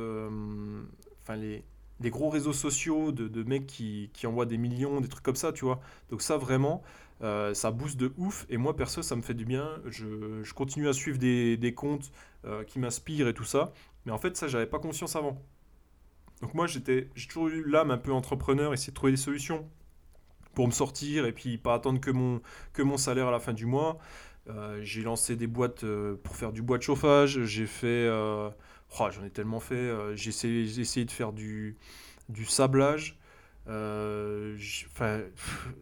enfin les, les gros réseaux sociaux de, de mecs qui, qui, envoient des millions, des trucs comme ça, tu vois. Donc ça vraiment, euh, ça booste de ouf. Et moi, perso, ça me fait du bien. Je, je continue à suivre des, des comptes euh, qui m'inspirent et tout ça. Mais en fait, ça, j'avais pas conscience avant. Donc moi, j'étais, j'ai toujours eu l'âme un peu entrepreneur, essayer de trouver des solutions pour me sortir et puis pas attendre que mon, que mon salaire à la fin du mois. Euh, j'ai lancé des boîtes pour faire du bois de chauffage. J'ai fait... Oh, j'en ai tellement fait. j'ai essayé, de faire du, du sablage. Euh,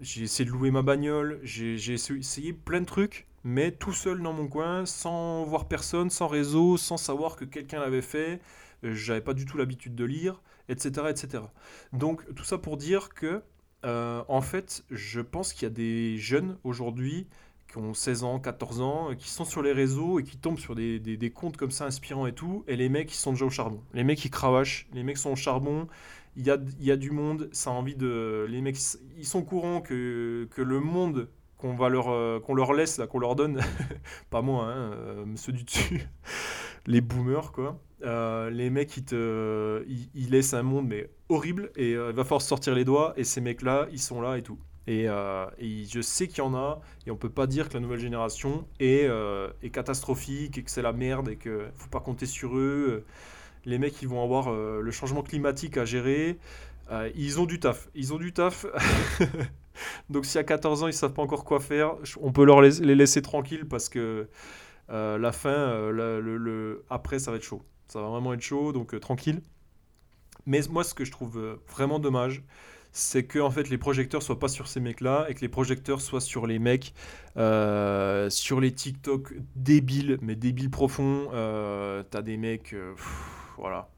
j'ai essayé de louer ma bagnole, j'ai essayé plein de trucs, mais tout seul dans mon coin, sans voir personne, sans réseau, sans savoir que quelqu'un l'avait fait. Euh, j'avais pas du tout l'habitude de lire, etc., etc. Donc tout ça pour dire que, euh, en fait, je pense qu'il y a des jeunes aujourd'hui qui ont 16 ans, 14 ans, qui sont sur les réseaux et qui tombent sur des, des, comptes comme ça inspirants et tout, et les mecs ils sont déjà au charbon. Les mecs ils cravachent, les mecs sont au charbon, il y a, y a, du monde, ça a envie de... Les mecs, ils sont courants que, que le monde qu'on leur, euh, leur laisse, là, qu'on leur donne, pas moi, hein, euh, ceux du dessus, les boomers, quoi. Euh, les mecs, ils, te, ils, laissent un monde, mais horrible, et il va falloir sortir les doigts, et ces mecs-là, ils sont là et tout. Et, et je sais qu'il y en a, et on peut pas dire que la nouvelle génération est, est catastrophique, et que c'est la merde, et qu'il faut pas compter sur eux les mecs ils vont avoir euh, le changement climatique à gérer. Euh, ils ont du taf. Ils ont du taf. Donc si à 14 ans ils savent pas encore quoi faire, on peut leur les laisser tranquilles parce que euh, la fin, après ça va être chaud. Ça va vraiment être chaud, donc tranquille. Mais moi ce que je trouve vraiment dommage, c'est que en fait les projecteurs soient pas sur ces mecs-là et que les projecteurs soient sur les mecs, sur les TikTok débiles, mais débiles profonds. T'as des mecs voilà.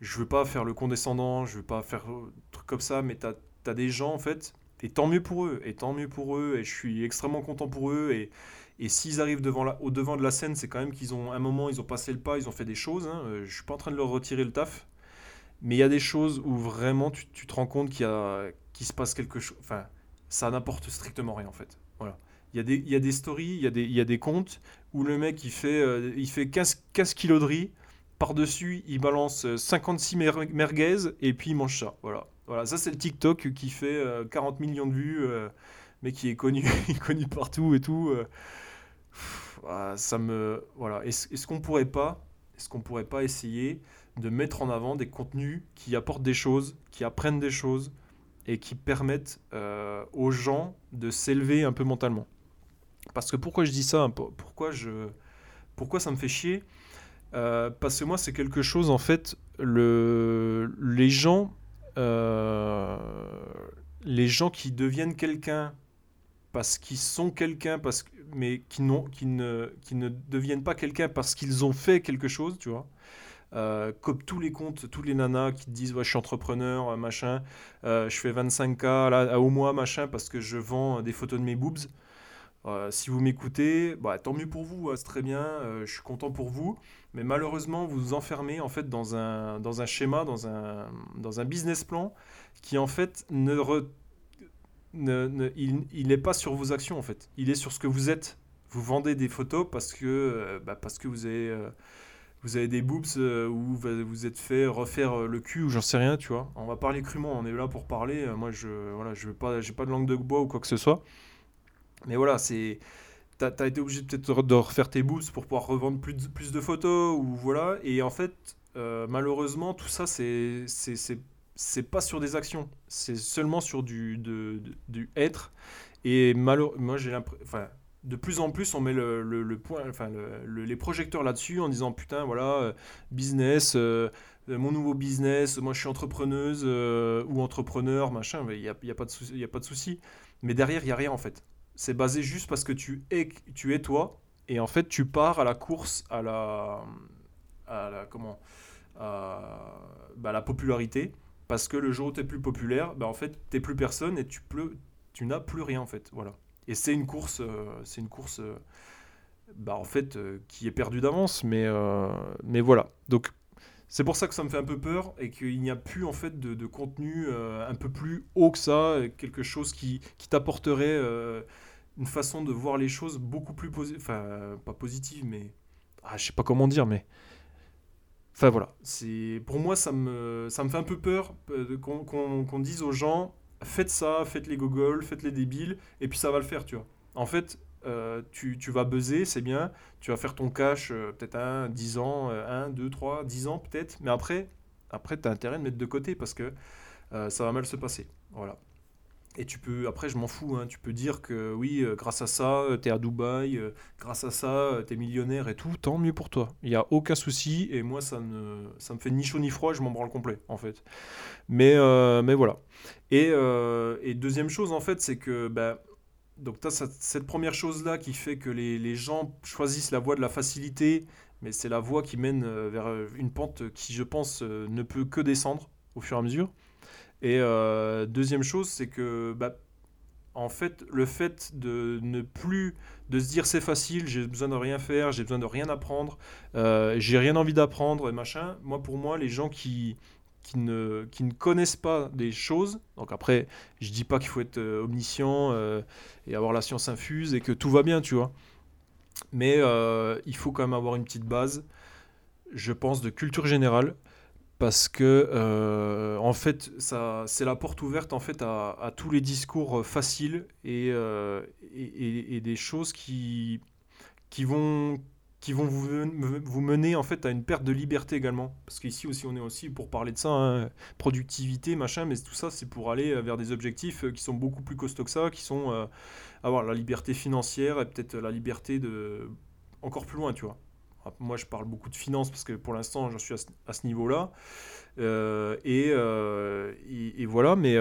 Je veux pas faire le condescendant, je veux pas faire truc comme ça, mais tu as, des gens, en fait, et tant mieux pour eux, et tant mieux pour eux, et je suis extrêmement content pour eux, et, et s'ils arrivent devant la, au devant de la scène, c'est quand même qu'ils ont, un moment, ils ont passé le pas, ils ont fait des choses, hein, euh, je suis pas en train de leur retirer le taf, Mais il y a des choses où vraiment tu, tu te rends compte qu'il qu'il se passe quelque chose. Enfin, ça n'apporte strictement rien en fait. Voilà. Il y, a des, il y a des stories, il y a des, il y a des comptes où le mec il fait, euh, il fait 15, 15 kilos de riz, par-dessus il balance 56 mer- merguez et puis il mange ça. Voilà. Voilà, ça c'est le TikTok qui fait euh, 40 millions de vues, euh, mais qui est connu, connu partout et tout. euh. Ah, ça me. Voilà. Est-ce est-ce qu'on pourrait pas, est-ce qu'on pourrait pas essayer de mettre en avant des contenus qui apportent des choses, qui apprennent des choses et qui permettent euh, aux gens de s'élever un peu mentalement. Parce que pourquoi je dis ça, pour- pourquoi, je, pourquoi ça me fait chier Euh, Parce que moi, c'est quelque chose, en fait, le, les gens, euh, les gens qui deviennent quelqu'un parce qu'ils sont quelqu'un, parce mais qui, qui, ne, qui ne deviennent pas quelqu'un parce qu'ils ont fait quelque chose, tu vois. Euh, comme tous les comptes, tous les nanas qui disent je suis entrepreneur, euh, machin, euh, je fais 25K là, au mois, machin, parce que je vends des photos de mes boobs. Euh, si vous m'écoutez, bah, tant mieux pour vous, hein, c'est très bien, euh, je suis content pour vous. Mais malheureusement, vous vous enfermez en fait dans un, dans un schéma, dans un, dans un business plan qui en fait ne, ne- ne- il, n'est pas sur vos actions en fait. Il est sur ce que vous êtes. Vous vendez des photos parce que, euh, bah, parce que vous avez, euh, vous avez des boobs euh, ou vous êtes fait refaire euh, le cul ou j'en sais rien, tu vois. On va parler crûment, on est là pour parler. Euh, Moi, je voilà, je veux pas, j'ai pas de langue de bois ou quoi que ce soit. Mais voilà, c'est. T'as, été obligé peut-être de refaire tes boobs pour pouvoir revendre plus de, plus de photos ou voilà. Et en fait, malheureusement, tout ça, c'est, c'est, pas sur des actions. C'est seulement sur du, du être. Et malheureusement, moi, j'ai l'impression. Enfin, de plus en plus, on met le, point, enfin, le- le- les projecteurs là-dessus en disant putain, voilà, euh, business, euh, euh, mon nouveau business, moi je suis entrepreneuse ou entrepreneur, machin, il n'y a, y a pas de souci, y a pas de souci. Mais derrière, il n'y a rien en fait. C'est basé juste parce que tu es, tu es toi, et en fait, tu pars à la course, à la, comment, à, bah, la popularité, parce que le jour où tu es plus populaire, bah, en fait, tu plus personne et tu, tu n'as plus rien en fait. Voilà. Et c'est une course, euh, c'est une course, euh, bah, en fait, euh, qui est perdue d'avance, mais, mais voilà. Donc, c'est pour ça que ça me fait un peu peur et qu'il n'y a plus en fait de, contenu un peu plus haut que ça, quelque chose qui, qui t'apporterait une façon de voir les choses beaucoup plus positive, enfin pas positive, mais ah, je sais pas comment dire, mais enfin voilà. C'est pour moi ça me ça me fait un peu peur qu'on dise aux gens faites ça, faites les gogoles, faites les débiles et puis ça va le faire, tu vois. En fait. euh, tu, tu vas buzzer, c'est bien, tu vas faire ton cash euh, peut-être un, 10 ans, euh, 1, 2, 3, 10 ans peut-être, mais après, après tu as intérêt de mettre de côté parce que euh, ça va mal se passer. Voilà. Et tu peux, après je m'en fous, hein, tu peux dire que oui, grâce à ça, tu es à Dubaï, grâce à ça, tu es millionnaire et tout, tant mieux pour toi. Il n'y a aucun souci et moi ça ne ça me fait ni chaud ni froid, je m'en branle complet en fait. Mais, mais voilà. Et, euh, et deuxième chose en fait, c'est que ben, donc as cette, première chose-là qui fait que les, les gens choisissent la voie de la facilité, mais c'est la voie qui mène euh, vers euh, une pente qui, je pense, ne peut que descendre au fur et à mesure. Et deuxième chose, c'est que, bah, en fait, le fait de ne plus, de se dire c'est facile, j'ai besoin de rien faire, j'ai besoin de rien apprendre, j'ai rien envie d'apprendre et machin, moi, pour moi, les gens qui, qui ne, qui ne connaissent pas des choses, donc après, je dis pas qu'il faut être euh, omniscient euh, et avoir la science infuse et que tout va bien, tu vois. Mais euh, il faut quand même avoir une petite base, je pense, de culture générale parce que en fait ça c'est la porte ouverte en fait à, tous les discours faciles et, et, et- et des choses qui qui vont qui vont vous, vous mener en fait à une perte de liberté également. Parce qu'ici aussi on est aussi pour parler de ça hein, productivité machin mais tout ça c'est pour aller euh, vers des objectifs euh, qui sont beaucoup plus costauds que ça qui sont euh, avoir la liberté financière et peut-être la liberté de encore plus loin tu vois. Moi, je parle beaucoup de finances parce que pour l'instant, j'en suis à ce, niveau-là. Et, et- voilà, mais,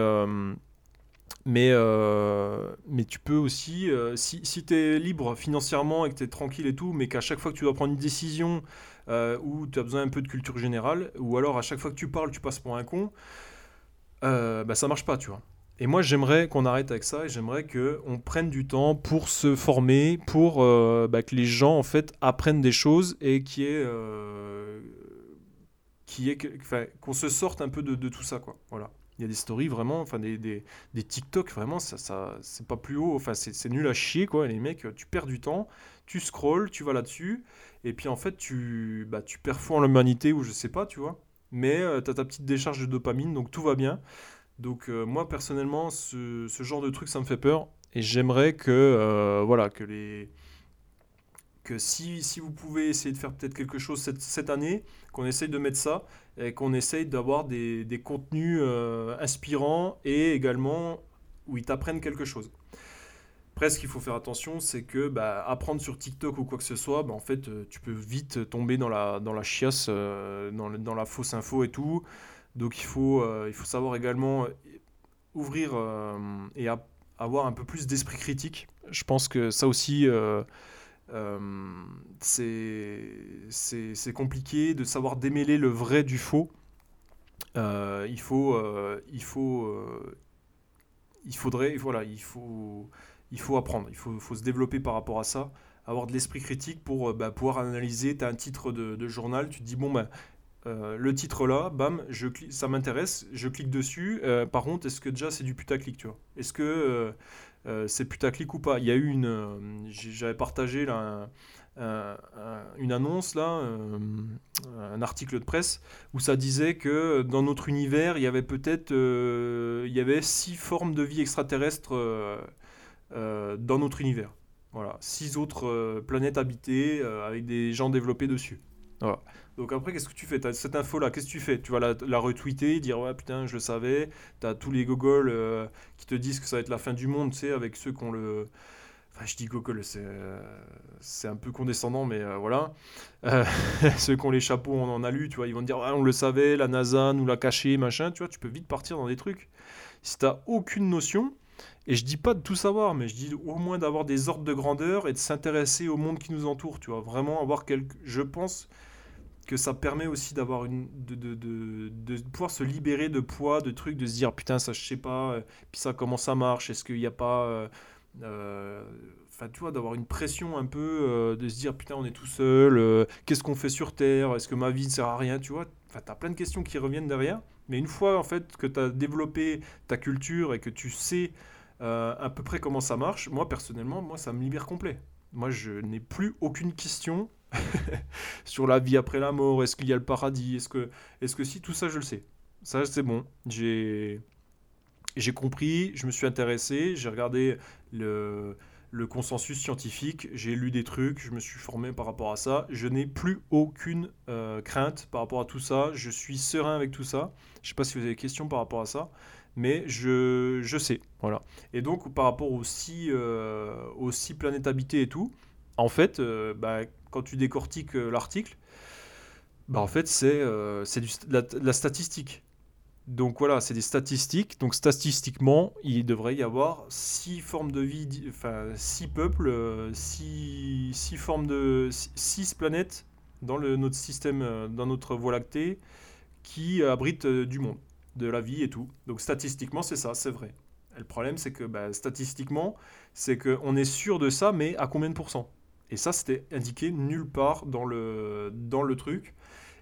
mais, euh, mais tu peux aussi, euh, si, si tu es libre financièrement et que tu es tranquille et tout, mais qu'à chaque fois que tu dois prendre une décision euh, où tu as besoin un peu de culture générale, ou alors à chaque fois que tu parles, tu passes pour un con, euh, bah, ça marche pas, tu vois. Et moi, j'aimerais qu'on arrête avec ça et j'aimerais qu'on prenne du temps pour se former, pour bah, que les gens en fait apprennent des choses et qui est, qu'on se sorte un peu de, de, tout ça, quoi. Voilà. Il y a des stories vraiment, enfin des, des, des TikTok vraiment, ça, ça c'est pas plus haut, enfin c'est nul à chier quoi. Les mecs, tu perds du temps, tu scrolls, tu vas là-dessus, et puis en fait tu, bah, tu perds l'humanité ou je sais pas, tu vois. Mais euh, tu as ta petite décharge de dopamine, donc tout va bien. Donc euh, moi personnellement, ce, ce, genre de truc, ça me fait peur, et j'aimerais que, euh, voilà, que les que si, vous pouvez essayer de faire peut-être quelque chose cette, année, qu'on essaye de mettre ça et qu'on essaye d'avoir des, contenus euh, inspirants et également où ils t'apprennent quelque chose. Après, ce qu'il faut faire attention, c'est que bah, apprendre sur TikTok ou quoi que ce soit, bah, en fait, euh, tu peux vite tomber dans la, chiasse, euh, dans, la fausse info et tout. Donc il faut, savoir également ouvrir et avoir un peu plus d'esprit critique. Je pense que ça aussi c'est compliqué de savoir démêler le vrai du faux. Euh, il faut, euh, il faut, il faudrait, voilà, il faut, il faut apprendre, il faut, faut se développer par rapport à ça, avoir de l'esprit critique pour bah, pouvoir analyser. Tu as un titre de, journal, tu te dis bon ben le titre là, bam, je ça m'intéresse, je clique dessus. par contre, est-ce que déjà c'est du putaclic, tu vois? Est-ce que euh, c'est putaclic ou pas. Il y a eu une. Euh, j'avais partagé une annonce, là, euh, un article de presse, où ça disait que dans notre univers, il y avait peut-être. il y avait six formes de vie extraterrestres dans notre univers. Voilà, six autres planètes habitées avec des gens développés dessus. Voilà. Donc après, qu'est-ce que tu fais? As cette info-là, qu'est-ce que tu fais? Tu vas la, retweeter, dire ouais putain, je le savais. Tu as tous les gogoles euh, qui te disent que ça va être la fin du monde, tu sais, avec ceux qui ont le... Enfin, je dis gogol, c'est un peu condescendant, mais euh, voilà. Euh, ceux qui ont les chapeaux, on en a lu, tu vois, ils vont dire, on le savait, la NASA nous l'a caché, machin, tu vois, tu peux vite partir dans des trucs. Si tu aucune notion, et je dis pas de tout savoir, mais je dis au moins d'avoir des ordres de grandeur et de s'intéresser au monde qui nous entoure, tu vois, vraiment avoir quelque... Je pense que ça permet aussi d'avoir une de, de, de, pouvoir se libérer de poids de trucs de se dire putain ça je sais pas euh, puis ça comment ça marche? Est-ce qu'il n'y a pas euh, euh, enfin tu vois d'avoir une pression un peu de se dire putain on est tout seul qu'est-ce qu'on fait sur terre? Est-ce que ma vie ne sert à rien? Tu vois? Enfin tu as plein de questions qui reviennent derrière mais une fois en fait que tu as développé ta culture et que tu sais à peu près comment ça marche. Moi personnellement moi ça me libère complet. Moi je n'ai plus aucune question sur la vie après la mort, est-ce qu'il y a le paradis, est-ce que, est-ce que si, tout ça je le sais. Ça c'est bon, j'ai, compris, je me suis intéressé, j'ai regardé le, consensus scientifique, j'ai lu des trucs, je me suis formé par rapport à ça, je n'ai plus aucune euh, crainte par rapport à tout ça, je suis serein avec tout ça. Je sais pas si vous avez des questions par rapport à ça, mais je, je sais, voilà. Et donc par rapport aux six, euh, aux planètes habitées et tout, en fait, euh, bah, quand tu décortiques euh, l'article, bah en fait, c'est de, la, statistique. Donc voilà, c'est des statistiques. Donc statistiquement, il devrait y avoir six formes de vie, enfin six peuples, six, six formes de six planètes dans le, notre système, dans notre Voie lactée, qui abritent du monde, de la vie et tout. Donc statistiquement, c'est ça, c'est vrai. Et le problème, c'est que bah, statistiquement, c'est qu'on est sûr de ça, mais à combien de pourcents? Et ça, c'était indiqué nulle part dans le, dans le truc.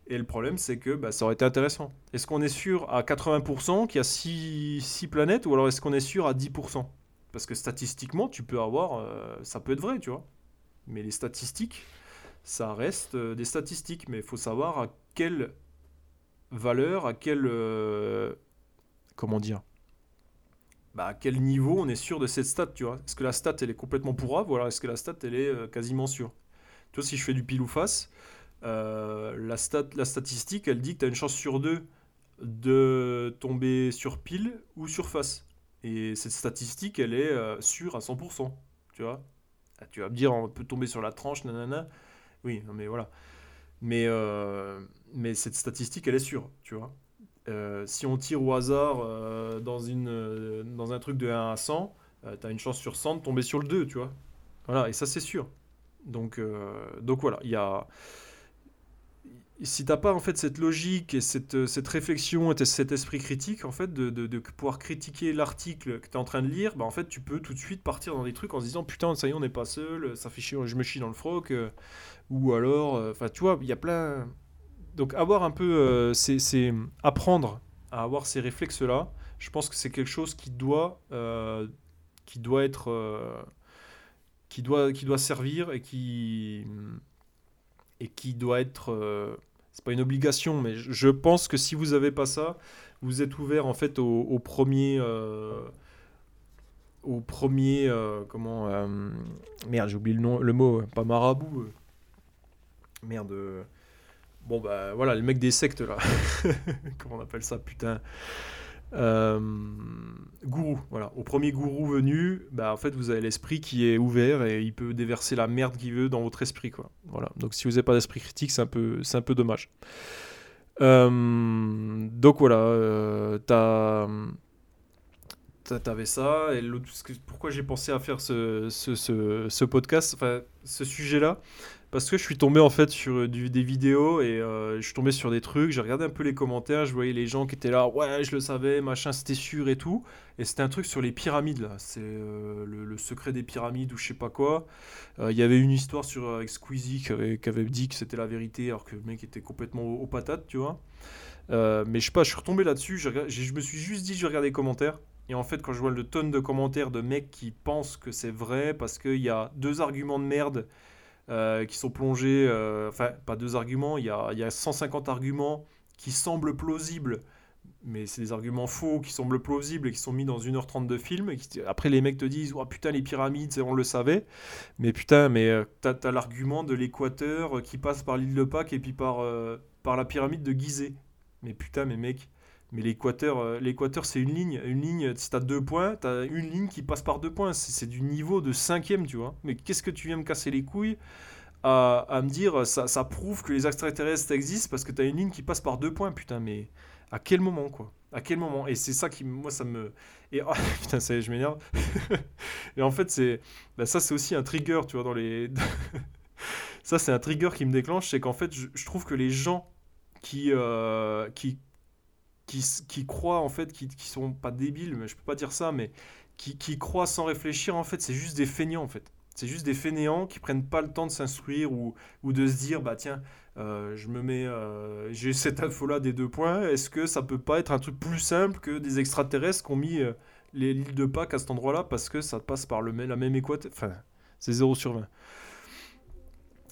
Et le problème, c'est que bah, ça aurait été intéressant. Est-ce qu'on est sûr à 80% qu'il y a 6, planètes ou alors est-ce qu'on est sûr à 10% Parce que statistiquement, tu peux avoir. Euh, ça peut être vrai, tu vois. Mais les statistiques, ça reste euh, des statistiques. Mais il faut savoir à quelle valeur, à quelle. Euh, comment dire bah, à quel niveau on est sûr de cette stat, tu vois? Est-ce que la stat, elle est complètement pourra ou alors est-ce que la stat, elle est euh, quasiment sûre? Tu vois, si je fais du pile ou face, euh, la, stat, la statistique, elle dit que tu as une chance sur deux de tomber sur pile ou sur face. Et cette statistique, elle est sûre à 100%, tu vois? Ah, Tu vas me dire, on peut tomber sur la tranche, nanana. Oui, non mais voilà. Mais, mais cette statistique, elle est sûre, tu vois euh, si on tire au hasard euh, dans, une, euh, dans un truc de 1 à 100, tu as une chance sur 100 de tomber sur le 2, tu vois. Voilà, et ça c'est sûr. Donc, donc voilà, il y a... Si t'as pas en fait cette logique et cette, cette réflexion et cet esprit critique en fait de, de, de pouvoir critiquer l'article que tu es en train de lire, bah en fait tu peux tout de suite partir dans des trucs en se disant putain ça y est on n'est pas seul, ça fait chier, je me chie dans le froc, ou alors, enfin tu vois il y a plein donc avoir un peu, c'est apprendre à avoir ces réflexes-là. Je pense que c'est quelque chose qui doit, qui doit être, qui doit, qui doit servir et qui et qui doit être, c'est pas une obligation, mais je pense que si vous avez pas ça, vous êtes ouvert en fait au, premier au premier. Euh, comment. Euh, merde, j'ai oublié le, nom, le mot, pas marabout. Euh. Merde. Bon, bah voilà, le mec des sectes là. comment on appelle ça, putain Gourou, voilà. Au premier gourou venu, bah en fait, vous avez l'esprit qui est ouvert et il peut déverser la merde qu'il veut dans votre esprit, quoi. Voilà. Donc si vous n'avez pas d'esprit critique, c'est un, peu, peu dommage. donc voilà, t'as t'avais ça. Et pourquoi j'ai pensé à faire ce, ce, ce, podcast, enfin, ce sujet-là? Parce que je suis tombé en fait sur du, des vidéos et euh, je suis tombé sur des trucs. J'ai regardé un peu les commentaires, je voyais les gens qui étaient là, ouais, je le savais, machin, c'était sûr et tout. Et c'était un truc sur les pyramides. C'est euh, le, secret des pyramides ou je sais pas quoi. Euh, il y avait une histoire sur avec Squeezie qui avait, dit que c'était la vérité alors que le mec était complètement aux, patates, tu vois. mais je sais pas, je suis retombé là-dessus. Je, je me suis juste dit, je vais regarder les commentaires. Et en fait, quand je vois le tonne de commentaires de mecs qui pensent que c'est vrai parce qu'il y a deux arguments de merde euh, qui sont plongés, euh, enfin, pas deux arguments, il y a, y a 150 arguments qui semblent plausibles, mais c'est des arguments faux qui semblent plausibles et qui sont mis dans 1h30 de film. Et après, les mecs te disent oh, putain, les pyramides, on le savait. Mais putain, mais euh, t'as as, l'argument de l'équateur qui passe par l'île de Pâques et puis par, par la pyramide de Gizeh. Mais putain, mes mecs mais l'équateur, euh, l'équateur c'est une ligne. Une ligne, si tu as deux points, tu as une ligne qui passe par deux points. C'est, du niveau de cinquième, tu vois. Mais qu'est-ce que tu viens me casser les couilles à, me dire ça, prouve que les extraterrestres existent parce que tu as une ligne qui passe par deux points, putain, mais à quel moment, quoi? À quel moment? Et c'est ça qui, moi, ça me. Et oh, putain, ça, je m'énerve. et en fait, c'est. Bah, ça, c'est aussi un trigger, tu vois, dans les. ça, c'est un trigger qui me déclenche, c'est qu'en fait, je, trouve que les gens qui, euh, qui qui, croient en fait, qui, qui sont pas débiles, mais je peux pas dire ça, mais qui, croient sans réfléchir, en fait, c'est juste des feignants en fait. C'est juste des fainéants qui prennent pas le temps de s'instruire ou, de se dire bah tiens, euh, je me mets, euh, j'ai cette info-là des deux points. Est-ce que ça peut pas être un truc plus simple que des extraterrestres qui ont mis euh, l'île de Pâques à cet endroit-là parce que ça passe par le, la même équateur. Enfin, c'est 0 sur 20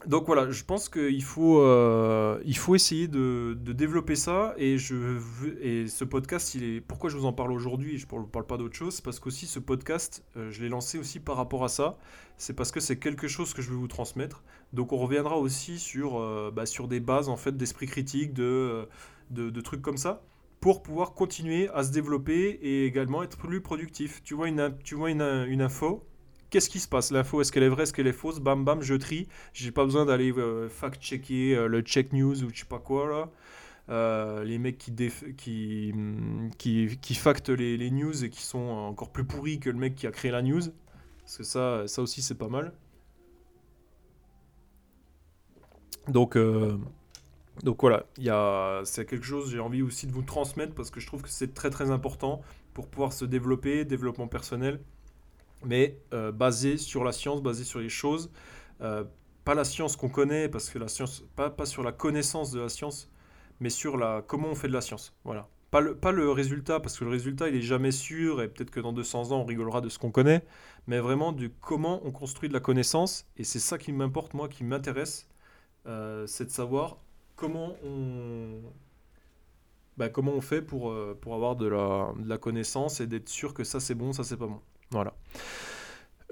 donc voilà, je pense qu'il faut, euh, faut essayer de, développer ça. Et, je et ce podcast, pourquoi je vous en parle aujourd'hui Je ne parle pas d'autre chose. Parce qu'aussi, ce podcast, euh, je l'ai lancé aussi par rapport à ça. C'est parce que c'est quelque chose que je veux vous transmettre. Donc on reviendra aussi sur, euh, bah, sur des bases en fait, d'esprit critique, de, de, trucs comme ça pour pouvoir continuer à se développer et également être plus productif. Tu vois une, tu vois une, une info, qu'est-ce qui se passe? L'info, est-ce qu'elle est vraie, est-ce qu'elle est fausse? Bam, bam, je trie. J'ai pas besoin d'aller euh, fact-checker euh, le check news ou je sais pas quoi là. Euh, les mecs qui, qui, qui, qui factent les, les, news et qui sont encore plus pourris que le mec qui a créé la news. Parce que ça, ça aussi, c'est pas mal. Donc, donc voilà, c'est quelque chose j'ai envie aussi de vous transmettre parce que je trouve que c'est très très important pour pouvoir se développer, développement personnel mais euh, basé sur la science, basé sur les choses. Euh, pas la science qu'on connaît, parce que la science, pas, sur la connaissance de la science, mais sur la comment on fait de la science. Voilà. Pas le, résultat, parce que le résultat, il est jamais sûr, et peut-être que dans 200 ans, on rigolera de ce qu'on connaît, mais vraiment du comment on construit de la connaissance, et c'est ça qui m'importe, moi, qui m'intéresse, euh, c'est de savoir comment on, bah, fait pour, avoir de la connaissance et d'être sûr que ça c'est bon, ça c'est pas bon. Voilà.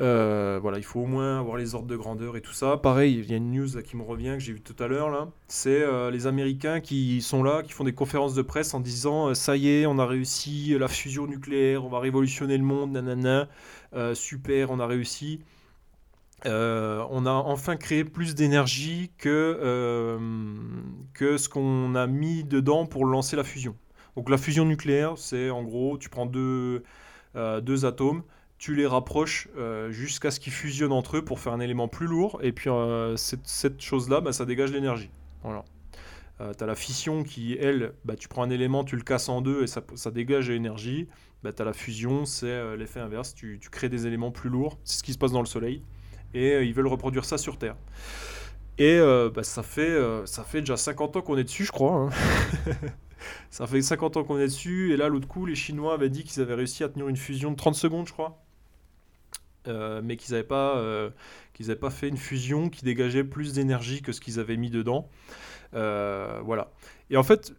Euh, voilà, il faut au moins avoir les ordres de grandeur et tout ça. Pareil, il y a une news qui me revient que j'ai vu tout à l'heure là. C'est euh, les Américains qui sont là, qui font des conférences de presse en disant euh, ça y est, on a réussi la fusion nucléaire, on va révolutionner le monde, nanana, super, on a réussi. on a enfin créé plus d'énergie que, que ce qu'on a mis dedans pour lancer la fusion. Donc la fusion nucléaire, c'est en gros, tu prends deux, deux atomes tu les rapproches euh, jusqu'à ce qu'ils fusionnent entre eux pour faire un élément plus lourd. Et puis euh, cette, chose-là, bah, ça dégage l'énergie. Voilà. Euh, tu as la fission qui, elle, bah, tu prends un élément, tu le casses en deux et ça, dégage l'énergie. Bah, tu la fusion, c'est l'effet inverse. Tu, crées des éléments plus lourds. C'est ce qui se passe dans le Soleil. Et ils veulent reproduire ça sur Terre. Et bah, ça, fait, ça fait déjà 50 ans qu'on est dessus, je crois. hein. ça fait 50 ans qu'on est dessus. Et là, l'autre coup, les Chinois avaient dit qu'ils avaient réussi à tenir une fusion de 30 secondes, je crois. Euh, mais qu'ils n'avaient pas, euh, pas fait une fusion qui dégageait plus d'énergie que ce qu'ils avaient mis dedans. Euh, voilà. Et en fait,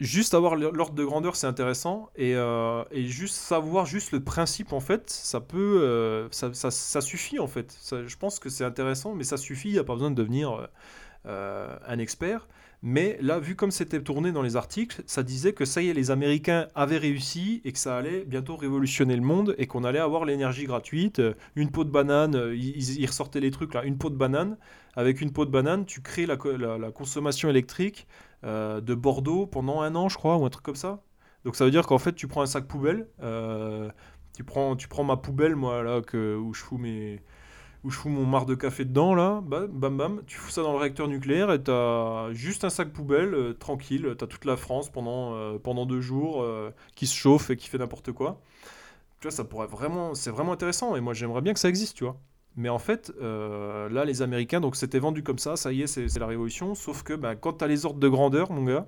juste avoir l'ordre de grandeur, c'est intéressant. Et, euh, et juste savoir juste le principe, en fait, ça peut, ça, suffit, en fait. Je pense que c'est intéressant, mais ça suffit. Il n'y a pas besoin de devenir un expert. Mais là, vu comme c'était tourné dans les articles, ça disait que ça y est, les Américains avaient réussi et que ça allait bientôt révolutionner le monde et qu'on allait avoir l'énergie gratuite. Euh, Une peau de banane, euh, ils, ils ressortaient les trucs là, une peau de banane. Avec une peau de banane, tu crées la, co- la- la consommation électrique euh, de Bordeaux pendant un an, je crois, ou un truc comme ça. Donc ça veut dire qu'en fait, tu prends un sac poubelle, tu prends, tu prends ma poubelle, moi, là, que, où je fous mes, où je fous mon marc de café dedans, là, bah, bam bam, tu fous ça dans le réacteur nucléaire et t'as juste un sac poubelle, euh, tranquille, t'as toute la France pendant, euh, pendant deux jours euh, qui se chauffe et qui fait n'importe quoi. Tu vois, ça pourrait vraiment, c'est vraiment intéressant et moi j'aimerais bien que ça existe, tu vois. Mais en fait, là, les Américains, donc c'était vendu comme ça, ça y est, c'est c'est la révolution. Sauf que bah, quand t'as les ordres de grandeur, mon gars,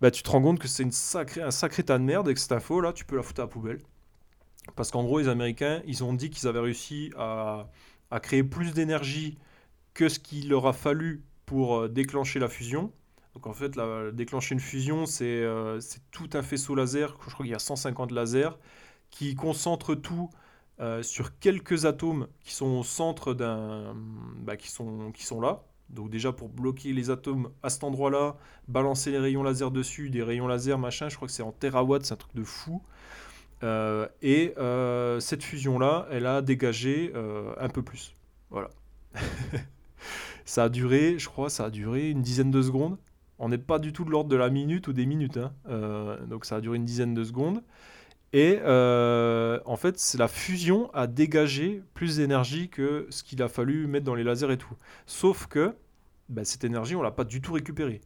bah, tu te rends compte que c'est une sacrée, un sacré tas de merde et que cette info, là, tu peux la foutre à la poubelle. Parce qu'en gros, les Américains, ils ont dit qu'ils avaient réussi à, à créer plus d'énergie que ce qu'il leur a fallu pour euh, déclencher la fusion. Donc en fait, la- déclencher une fusion, c'est euh, tout un faisceau laser, je crois qu'il y a 150 lasers, qui concentrent tout euh, sur quelques atomes qui sont au centre d'un... bah, qui sont, qui sont là. Donc déjà pour bloquer les atomes à cet endroit-là, balancer les rayons laser dessus, des rayons laser, machin, je crois que c'est en terawatts, c'est un truc de fou. Euh, et euh, cette fusion-là, elle a dégagé euh, un peu plus. Voilà. Ça a duré, je crois, ça a duré une dizaine de secondes. On n'est pas du tout de l'ordre de la minute ou des minutes. hein. Donc ça a duré une dizaine de secondes. Et en fait, la fusion a dégagé plus d'énergie que ce qu'il a fallu mettre dans les lasers et tout. Sauf que bah, cette énergie, on l'a pas du tout récupérée.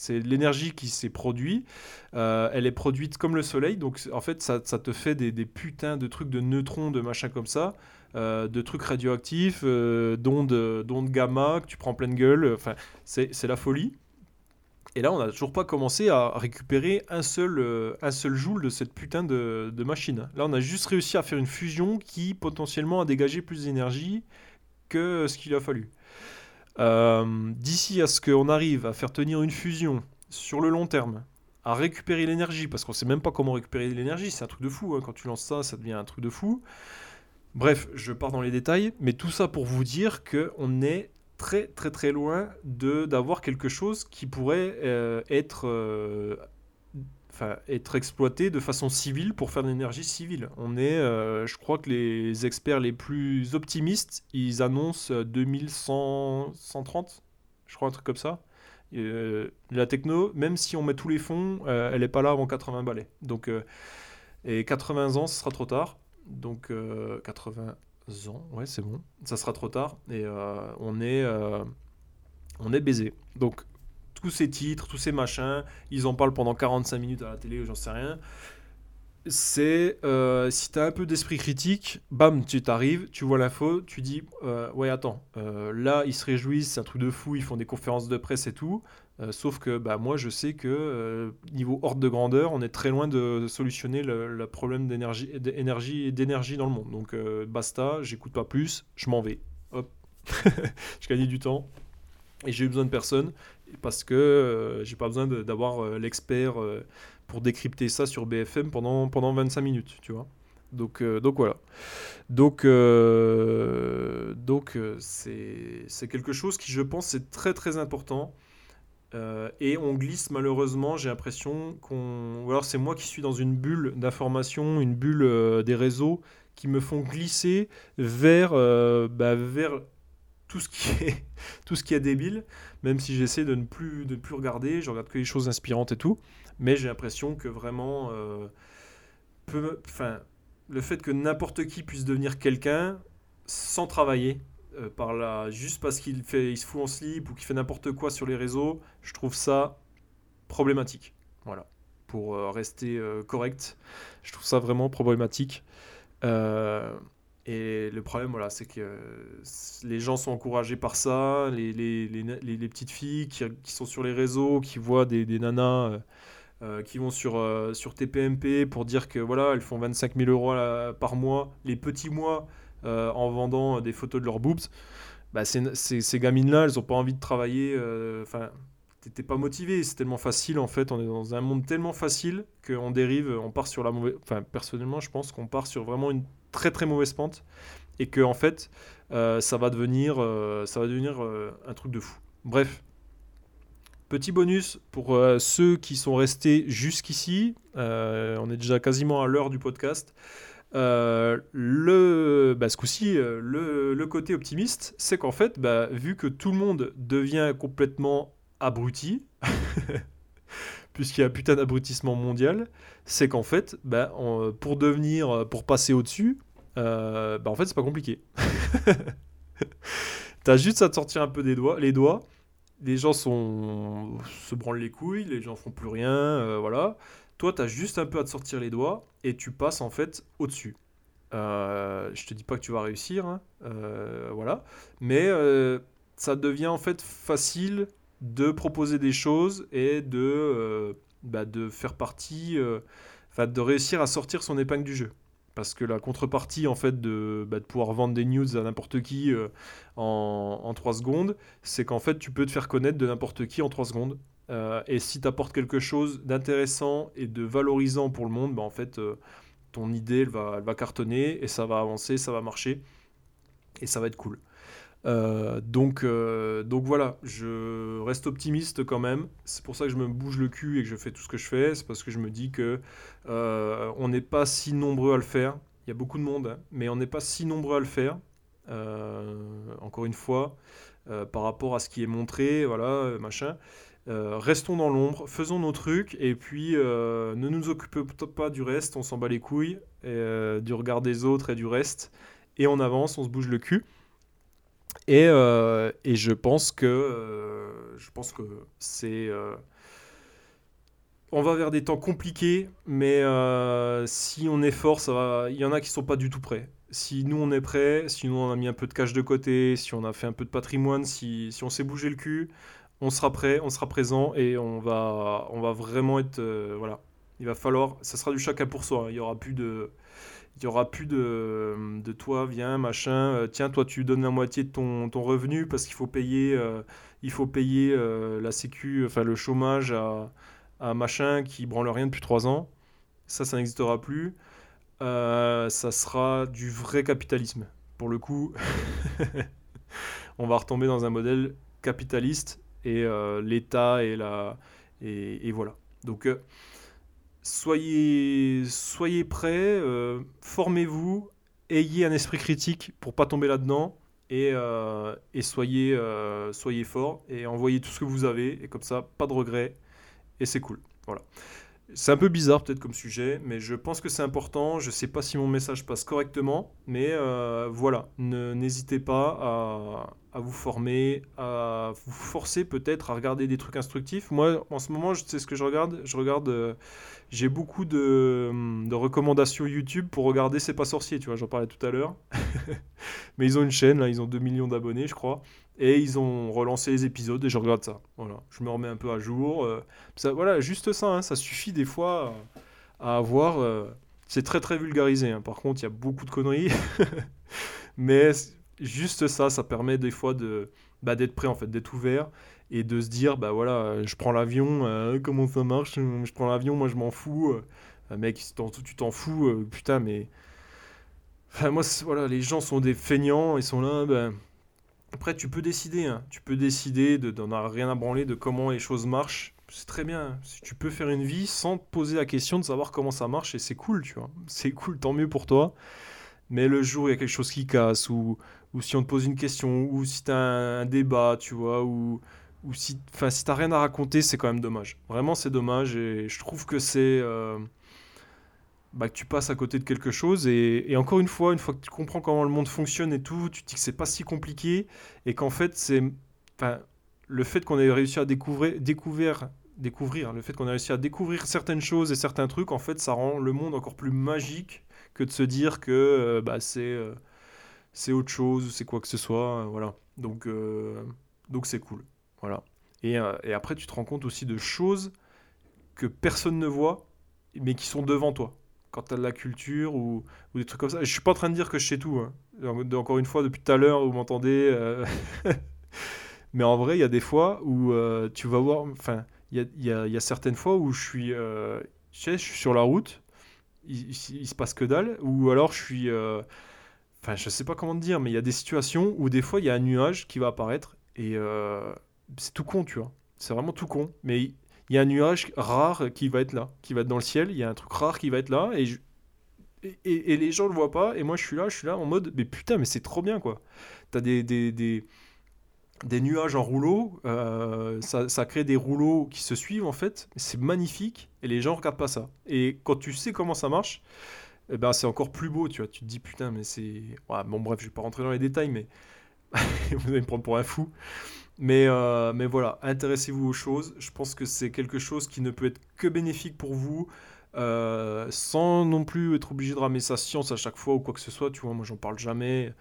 C'est l'énergie qui s'est produite. euh, elle est produite comme le soleil. Donc en fait, ça, te fait des, putains de trucs de neutrons, de machins comme ça. euh, de trucs radioactifs, euh, d'ondes d'ondes gamma que tu prends pleine gueule. Enfin, c'est la folie. Et là, on n'a toujours pas commencé à récupérer un seul, un seul joule de cette putain de machine. Là, on a juste réussi à faire une fusion qui potentiellement a dégagé plus d'énergie que ce qu'il a fallu. Euh, D'ici à ce qu'on arrive à faire tenir une fusion sur le long terme, à récupérer l'énergie, parce qu'on sait même pas comment récupérer l'énergie, c'est un truc de fou. hein. Quand tu lances ça, ça devient un truc de fou. Bref, je pars dans les détails, mais tout ça pour vous dire que on est très très très loin d'avoir quelque chose qui pourrait euh, être euh, être exploité de façon civile pour faire de l'énergie civile. On est, euh, je crois que les experts les plus optimistes, ils annoncent euh, 2100 130, je crois un truc comme ça. Euh, la techno, même si on met tous les fonds, euh, elle est pas là avant 80 balais. Donc euh, et 80 ans, ce sera trop tard. Donc euh, 80 ans, ouais, c'est bon. Ça sera trop tard et euh, on est euh, on est baisé. Donc tous ces titres, tous ces machins, ils en parlent pendant 45 minutes à la télé, j'en sais rien. C'est euh, si t'as un peu d'esprit critique, bam, tu t'arrives, tu vois l'info, tu dis euh, ouais attends, euh, là ils se réjouissent, c'est un truc de fou, ils font des conférences de presse et tout. Euh, sauf que bah, moi je sais que euh, niveau ordre de grandeur, on est très loin de solutionner le, problème d'énergie d'énergie d'énergie dans le monde. Donc basta, j'écoute pas plus, je m'en vais. Hop, je gagne du temps et j'ai eu besoin de personne parce que euh, j'ai pas besoin d'avoir euh, l'expert euh, pour décrypter ça sur BFM pendant, pendant 25 minutes, tu vois. Donc, euh, donc voilà. Donc, donc c'est quelque chose qui, je pense, est très très important. Et on glisse malheureusement, j'ai l'impression qu'on... Ou alors c'est moi qui suis dans une bulle d'information, une bulle des réseaux qui me font glisser vers, bah, vers tout ce qui est, tout ce qui est débile, même si j'essaie de ne plus, de ne plus regarder, je regarde que les choses inspirantes et tout, mais j'ai l'impression que vraiment, euh, le fait que n'importe qui puisse devenir quelqu'un sans travailler, euh, par là, juste parce qu'il fait, il se fout en slip ou qu'il fait n'importe quoi sur les réseaux, je trouve ça problématique. Voilà, pour euh, rester correct, je trouve ça vraiment problématique. Euh, Et le problème, voilà, c'est que les gens sont encouragés par ça, les, les, les, les petites filles qui, qui, sont sur les réseaux, qui voient des, des nanas euh, qui vont sur, sur TPMP pour dire que voilà, elles font 25 000 euros par mois, les petits mois, en vendant des photos de leurs boobs. Bah, ces, ces gamines-là, elles n'ont pas envie de travailler. Enfin, t'es pas motivé, c'est tellement facile en fait, on est dans un monde tellement facile qu'on dérive, on part sur la mauvaise... Enfin, personnellement, je pense qu'on part sur vraiment une très très mauvaise pente et que en fait, euh, ça va devenir, euh, ça va devenir euh, un truc de fou. Bref. Petit bonus pour ceux qui sont restés jusqu'ici, on est déjà quasiment à l'heure du podcast. le, bah, ce coup-ci, le, côté optimiste, c'est qu'en fait, bah, vu que tout le monde devient complètement abruti, puisqu'il y a un putain d'abrutissement mondial, c'est qu'en fait, bah, pour devenir, pour passer au-dessus, euh, bah, en fait, c'est pas compliqué. T'as juste à te sortir un peu des doigts, les doigts. Les gens sont, se branlent les couilles, les gens font plus rien, euh, voilà. Toi, t'as juste un peu à te sortir les doigts et tu passes en fait au-dessus. Euh, je te dis pas que tu vas réussir, hein, voilà. Mais ça devient en fait facile de proposer des choses et de, euh, bah, de faire partie, euh, de réussir à sortir son épingle du jeu. Parce que la contrepartie, en fait, de, bah, pouvoir vendre des news à n'importe qui euh, en, en 3 secondes, c'est qu'en fait, tu peux te faire connaître de n'importe qui en 3 secondes. et si tu apportes quelque chose d'intéressant et de valorisant pour le monde, bah, en fait, ton idée, elle va, elle va cartonner et ça va avancer, ça va marcher et ça va être cool. Euh, donc, euh, donc voilà, je reste optimiste quand même. C'est pour ça que je me bouge le cul et que je fais tout ce que je fais. C'est parce que je me dis que euh, on n'est pas si nombreux à le faire. Il y a beaucoup de monde, hein, mais on n'est pas si nombreux à le faire. encore une fois, par rapport à ce qui est montré, voilà, machin. restons dans l'ombre, faisons nos trucs et puis ne nous occupons pas du reste. On s'en bat les couilles du regard des autres et du reste. Et on avance, on se bouge le cul. Et, euh, et, je pense que euh, je pense que c'est euh, on va vers des temps compliqués, mais si on est fort. Il y en a qui sont pas du tout prêts. Si nous on est prêts, si nous on a mis un peu de cash de côté, si on a fait un peu de patrimoine, si, si on s'est bougé le cul, on sera prêt, on sera présent et on va on va vraiment être voilà. Il va falloir, ça sera du chacun pour soi. Hein. Il y aura plus de il n'y aura plus de, de toi, viens, machin, euh, tiens, toi tu donnes la moitié de ton, ton revenu parce qu'il faut payer, euh, il faut payer euh, la sécu, enfin le chômage à, à, machin qui branle rien depuis trois ans. Ça, ça n'existera plus. ça sera du vrai capitalisme. Pour le coup, on va retomber dans un modèle capitaliste et l'État et la... Et, voilà. Donc soyez, soyez prêts, euh, formez-vous, ayez un esprit critique pour pas tomber là-dedans et, euh, et soyez, euh, soyez forts et envoyez tout ce que vous avez et comme ça, pas de regrets et c'est cool. Voilà. C'est un peu bizarre peut-être comme sujet, mais je pense que c'est important. Je ne sais pas si mon message passe correctement, mais voilà, n'hésitez pas à, à, vous former, à vous forcer peut-être à regarder des trucs instructifs. Moi, en ce moment, sais ce que je regarde. Je regarde, j'ai beaucoup de, de, recommandations YouTube pour regarder C'est pas sorcier, tu vois, j'en parlais tout à l'heure. mais ils ont une chaîne, là, ils ont 2 millions d'abonnés, je crois. Et ils ont relancé les épisodes et je regarde ça. Voilà, je me remets un peu à jour. Euh, ça, voilà, juste ça, hein, ça suffit des fois à, avoir. Euh, c'est très très vulgarisé. Hein. Par contre, il y a beaucoup de conneries. Mais juste ça, ça permet des fois de bah, d'être prêt en fait, d'être ouvert et de se dire bah voilà, je prends l'avion, euh, comment ça marche Je prends l'avion, moi je m'en fous. mec, tu t'en fous, putain, mais. Enfin, moi, voilà, les gens sont des feignants, ils sont là, ben. Après, tu peux décider, hein. tu peux décider de d'en avoir rien à branler de comment les choses marchent. C'est très bien. Si tu peux faire une vie sans te poser la question de savoir comment ça marche, et c'est cool, tu vois. C'est cool, tant mieux pour toi. Mais le jour où il y a quelque chose qui casse, ou, ou si on te pose une question, ou si tu as un, débat, tu vois, ou, ou si, si tu rien à raconter, c'est quand même dommage. Vraiment, c'est dommage, et je trouve que c'est. Euh, bah, que tu passes à côté de quelque chose. Et, encore une fois, une fois que tu comprends comment le monde fonctionne et tout, tu te dis que c'est pas si compliqué et qu'en fait, c'est. Le fait qu'on ait réussi à découvrir, découvrir, découvrir, le fait qu'on ait réussi à découvrir certaines choses et certains trucs, en fait, ça rend le monde encore plus magique que de se dire que euh, bah, c'est. Euh, c'est autre chose, c'est quoi que ce soit, voilà. Donc, donc c'est cool, voilà. Et, et, après, tu te rends compte aussi de choses que personne ne voit, mais qui sont devant toi. Quand tu as de la culture ou, des trucs comme ça. Je suis pas en train de dire que je sais tout. Hein. Encore une fois, depuis tout à l'heure, vous m'entendez. mais en vrai, il y a des fois où tu vas voir. Enfin, il y a, certaines fois où je suis, je, sais, je suis sur la route il, se passe que dalle, ou alors je suis. Euh, enfin, je sais pas comment te dire, mais il y a des situations où des fois il y a un nuage qui va apparaître et euh, c'est tout con, tu vois. C'est vraiment tout con. Mais il y a un nuage rare qui va être là, qui va être dans le ciel. Il y a un truc rare qui va être là et, et, les gens le voient pas. Et moi je suis là, je suis là en mode, mais putain, mais c'est trop bien quoi. T'as des, des, des des nuages en rouleau, euh, ça, crée des rouleaux qui se suivent en fait, c'est magnifique et les gens regardent pas ça. Et quand tu sais comment ça marche, eh ben c'est encore plus beau, tu vois. Tu te dis putain, mais c'est. bon, bref, je vais pas rentrer dans les détails, mais vous allez me prendre pour un fou. Mais, euh, mais voilà, intéressez-vous aux choses. Je pense que c'est quelque chose qui ne peut être que bénéfique pour vous. Euh, sans non plus être obligé de ramener sa science à chaque fois ou quoi que ce soit, tu vois, moi j'en parle jamais,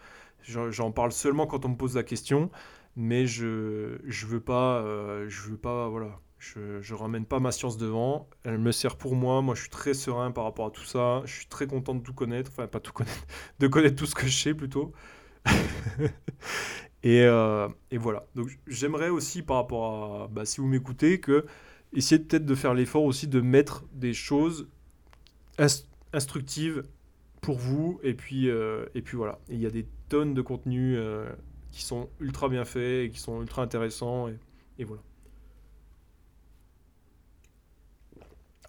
j'en parle seulement quand on me pose la question. Mais je je veux pas euh, je veux pas voilà. Je, je ramène pas ma science devant. Elle me sert pour moi. Moi je suis très serein par rapport à tout ça. Je suis très content de tout connaître. Enfin pas tout connaître de connaître tout ce que je sais plutôt et, euh, et, voilà donc j'aimerais aussi par rapport à bah, si vous m'écoutez que essayez peut-être de faire l'effort aussi de mettre des choses instructives pour vous et puis euh, et puis voilà il y a des tonnes de contenu qui sont ultra bien faits et qui sont ultra intéressants. Et, voilà.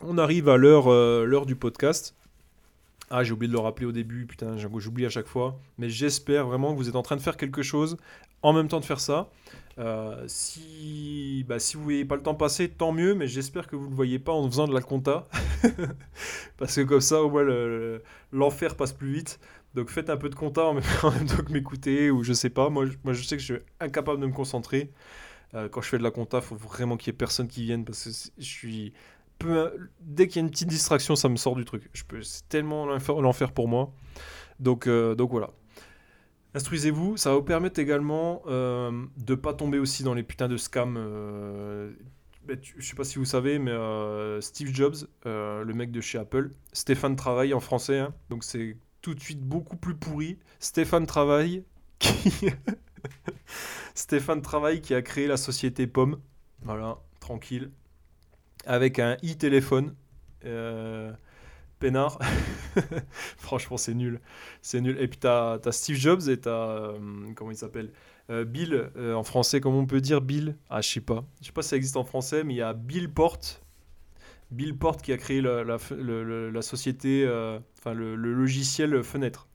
On arrive à euh, l'heure du podcast. Ah, j'ai oublié de le rappeler au début, putain, j'oublie à chaque fois. Mais j'espère vraiment que vous êtes en train de faire quelque chose en même temps de faire ça. Euh, si, bah, si vous voyez pas le temps passer, tant mieux, mais j'espère que vous ne le voyez pas en faisant de la compta. Parce que comme ça, au moins, l'enfer passe plus vite. Donc faites un peu de compta en même temps que m'écouter ou je sais pas. Moi, moi, je sais que je suis incapable de me concentrer. Euh, quand je fais de la compta, faut vraiment qu'il y ait personne qui vienne parce que je suis dès qu'il y a une petite distraction, ça me sort du truc. Je peux... C'est tellement l'enfer pour moi. Donc, euh, donc voilà. Instruisez-vous, ça va vous permettre également euh, de pas tomber aussi dans les putains de scams. Euh, je sais pas si vous savez, mais Steve Jobs, le mec de chez Apple, Stéphane Travail en français, hein. donc c'est tout de suite beaucoup plus pourri. Stéphane Travail, qui... Stéphane Travail qui a créé la société Pomme. Voilà, tranquille. Avec un e-téléphone. Euh. Franchement, c'est nul. C'est nul. Et puis, t'as as Steve Jobs et t'as. Euh, comment il s'appelle euh, Bill. en français, comment on peut dire Bill? Ah, je sais pas. Je sais pas si ça existe en français, mais il y a Bill Porte Bill Porte qui a créé la, société, euh, enfin le, logiciel Fenêtre.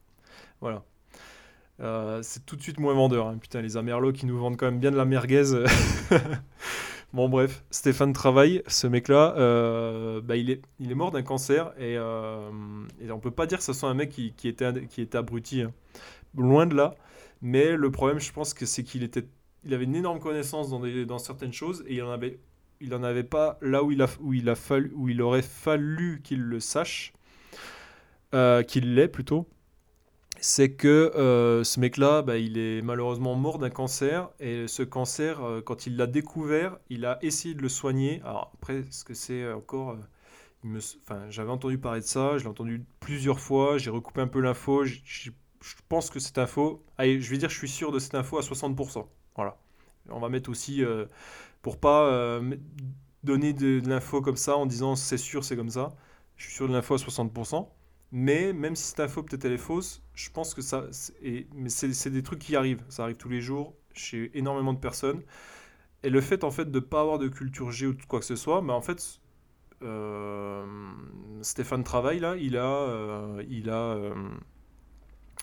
Voilà. Euh, c'est tout de suite moins vendeur. Hein. Putain, les Amerlots qui nous vendent quand même bien de la merguez. bon, bref, Stéphane Travail, ce mec-là, euh, bah, il, est, mort d'un cancer et, et, on peut pas dire que ce soit un mec qui, était, abruti. Hein. Loin de là. Mais le problème, je pense que c'est qu'il était, il avait une énorme connaissance dans, des, certaines choses et il en avait il n'en avait pas là où il aurait fallu qu'il le sache, euh, qu'il l'ait plutôt. C'est que euh, ce mec-là, bah, il est malheureusement mort d'un cancer. Et ce cancer, euh, quand il l'a découvert, il a essayé de le soigner. Alors après, ce que c'est encore... Enfin, j'avais entendu parler de ça, je l'ai entendu plusieurs fois, j'ai recoupé un peu l'info, je pense que cette info, allez, je vais dire je suis sûr de cette info à 60%. Voilà. On va mettre aussi pour pas euh, donner de, l'info comme ça en disant c'est sûr, c'est comme ça. Je suis sûr de l'info à 60%. Mais même si cette info peut-être elle est fausse, je pense que ça. mais c'est des trucs qui arrivent. Ça arrive tous les jours chez énormément de personnes. Et le fait en fait de pas avoir de culture G ou quoi que ce soit, mais en fait, euh, Stéphane Travail là, il a, euh, il a,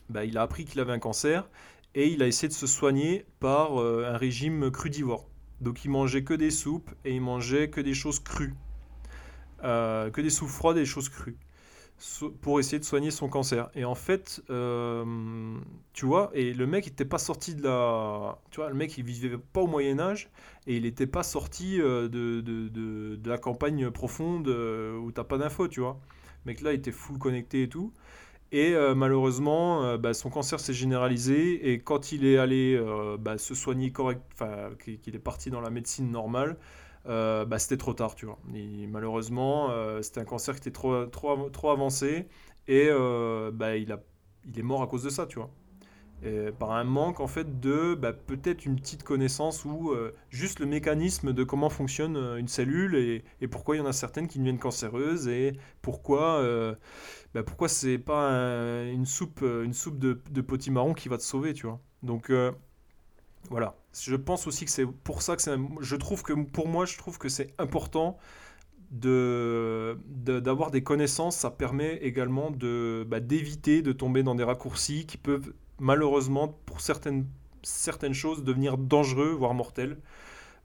bah, il a appris qu'il avait un cancer et il a essayé de se soigner par un régime crudivore. Donc il mangeait que des soupes et il mangeait que des choses crues. Euh, que des soupes froides et des choses crues. Pour essayer de soigner son cancer. Et en fait, euh, tu vois, et le mec n'était pas sorti de la... Tu vois, le mec il vivait pas au Moyen Âge et il n'était pas sorti euh, de, de, de, la campagne profonde où t'as pas d'infos, tu vois. Le mec là il était full connecté et tout. Et malheureusement, bah, son cancer s'est généralisé. Et quand il est allé bah, se soigner correct, enfin, qu'il est parti dans la médecine normale, bah, c'était trop tard, tu vois. malheureusement, c'était un cancer qui était trop, trop, trop avancé. Et bah, il, a, il est mort à cause de ça, tu vois. Euh, par un manque en fait de bah, peut-être une petite connaissance ou euh, juste le mécanisme de comment fonctionne euh, une cellule et, pourquoi il y en a certaines qui deviennent cancéreuses et pourquoi bah, pourquoi c'est pas une soupe une soupe de, de potimarron qui va te sauver tu vois donc voilà je pense aussi que c'est pour ça que c'est je trouve que pour moi je trouve que c'est important d'avoir des connaissances, ça permet également bah, d'éviter de tomber dans des raccourcis qui peuvent malheureusement, pour certaines, certaines choses, devenir dangereux, voire mortel.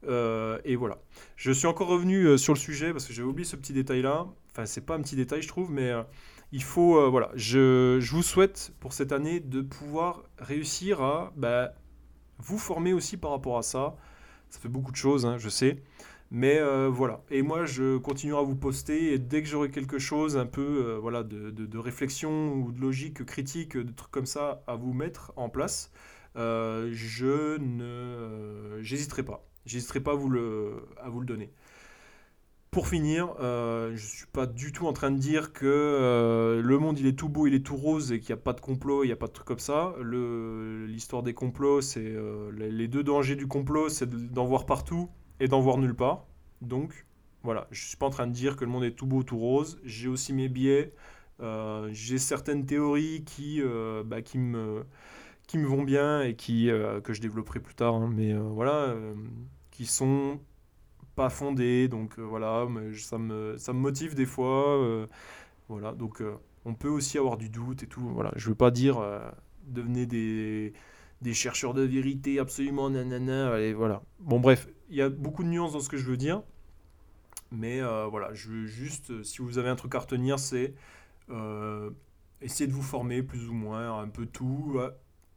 Euh, et voilà. Je suis encore revenu euh, sur le sujet parce que j'avais oublié ce petit détail-là. Enfin, c'est pas un petit détail, je trouve, mais euh, il faut. voilà. Je, je, vous souhaite pour cette année de pouvoir réussir à bah, vous former aussi par rapport à ça. Ça fait beaucoup de choses, hein, je sais. Mais euh, voilà. Et moi, je continuerai à vous poster. Et dès que j'aurai quelque chose un peu euh, voilà, de, réflexion ou de logique critique, de trucs comme ça à vous mettre en place, euh, je ne j'hésiterai pas. J'hésiterai pas à vous le donner. Pour finir, je ne suis pas du tout en train de dire que le monde il est tout beau, il est tout rose et qu'il n'y a pas de complot, il n'y a pas de trucs comme ça. L'histoire des complots, c'est les deux dangers du complot, c'est d'en voir partout et d'en voir nulle part. Donc, voilà, je ne suis pas en train de dire que le monde est tout beau, tout rose. J'ai aussi mes biais. Euh, j'ai certaines théories qui, euh, bah, qui, me, vont bien et euh, que je développerai plus tard. Hein. mais voilà, qui sont pas. Donc voilà, mais ça, me, ça me motive des fois. voilà, donc on peut aussi avoir du doute et tout. Voilà, je veux pas dire devenez des des chercheurs de vérité absolument nanana. Et voilà. Bon, bref, il y a beaucoup de nuances dans ce que je veux dire. Mais euh, voilà, je veux juste, euh, si vous avez un truc à retenir, c'est euh, essayer de vous former plus ou moins, un peu tout.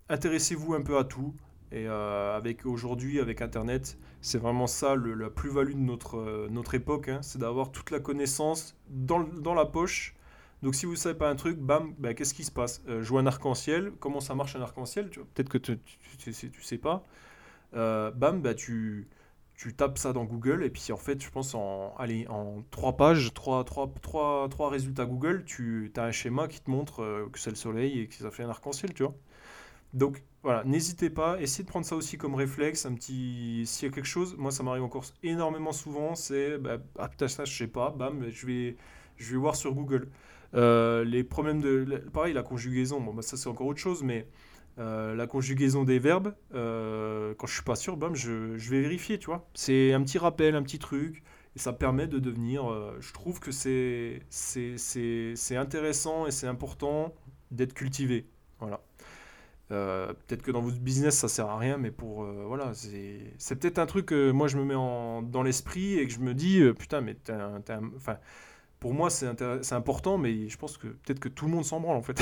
Intéressez-vous un peu à tout. Et avec aujourd'hui, avec Internet, c'est vraiment ça la plus-value de notre, notre époque, hein. c'est d'avoir toute la connaissance dans, dans la poche donc si vous ne savez pas un truc, bam, bah, qu'est-ce qui se passe? Euh, un arc-en-ciel, comment ça marche un arc-en-ciel? Peut-être que tu ne sais, pas. Euh, bam, bah, tu, tu tapes ça dans Google et puis en fait, je pense en, allez, en trois pages, trois, trois, trois, trois résultats Google, tu as un schéma qui te montre euh, que c'est le soleil et que ça fait un arc-en-ciel, tu vois. Donc voilà, n'hésitez pas, essayez de prendre ça aussi comme réflexe, un petit... S'il y a quelque chose, moi ça m'arrive encore énormément souvent, c'est, bah, ah putain, ça je sais pas, bam, je vais, je vais voir sur Google. Euh, les problèmes de. Pareil, la conjugaison, bon, bah, ça c'est encore autre chose, mais euh, la conjugaison des verbes, euh, quand je suis pas sûr, bam, je, je, vais vérifier, tu vois. C'est un petit rappel, un petit truc, et ça permet de devenir. je trouve que c'est intéressant et c'est important d'être cultivé. Voilà. Peut-être que dans votre business ça sert à rien, mais pour voilà, c'est peut-être un truc que moi je me mets en, dans l'esprit et que je me dis putain, mais enfin pour moi, c'est important, mais je pense que peut-être que tout le monde s'en branle en fait.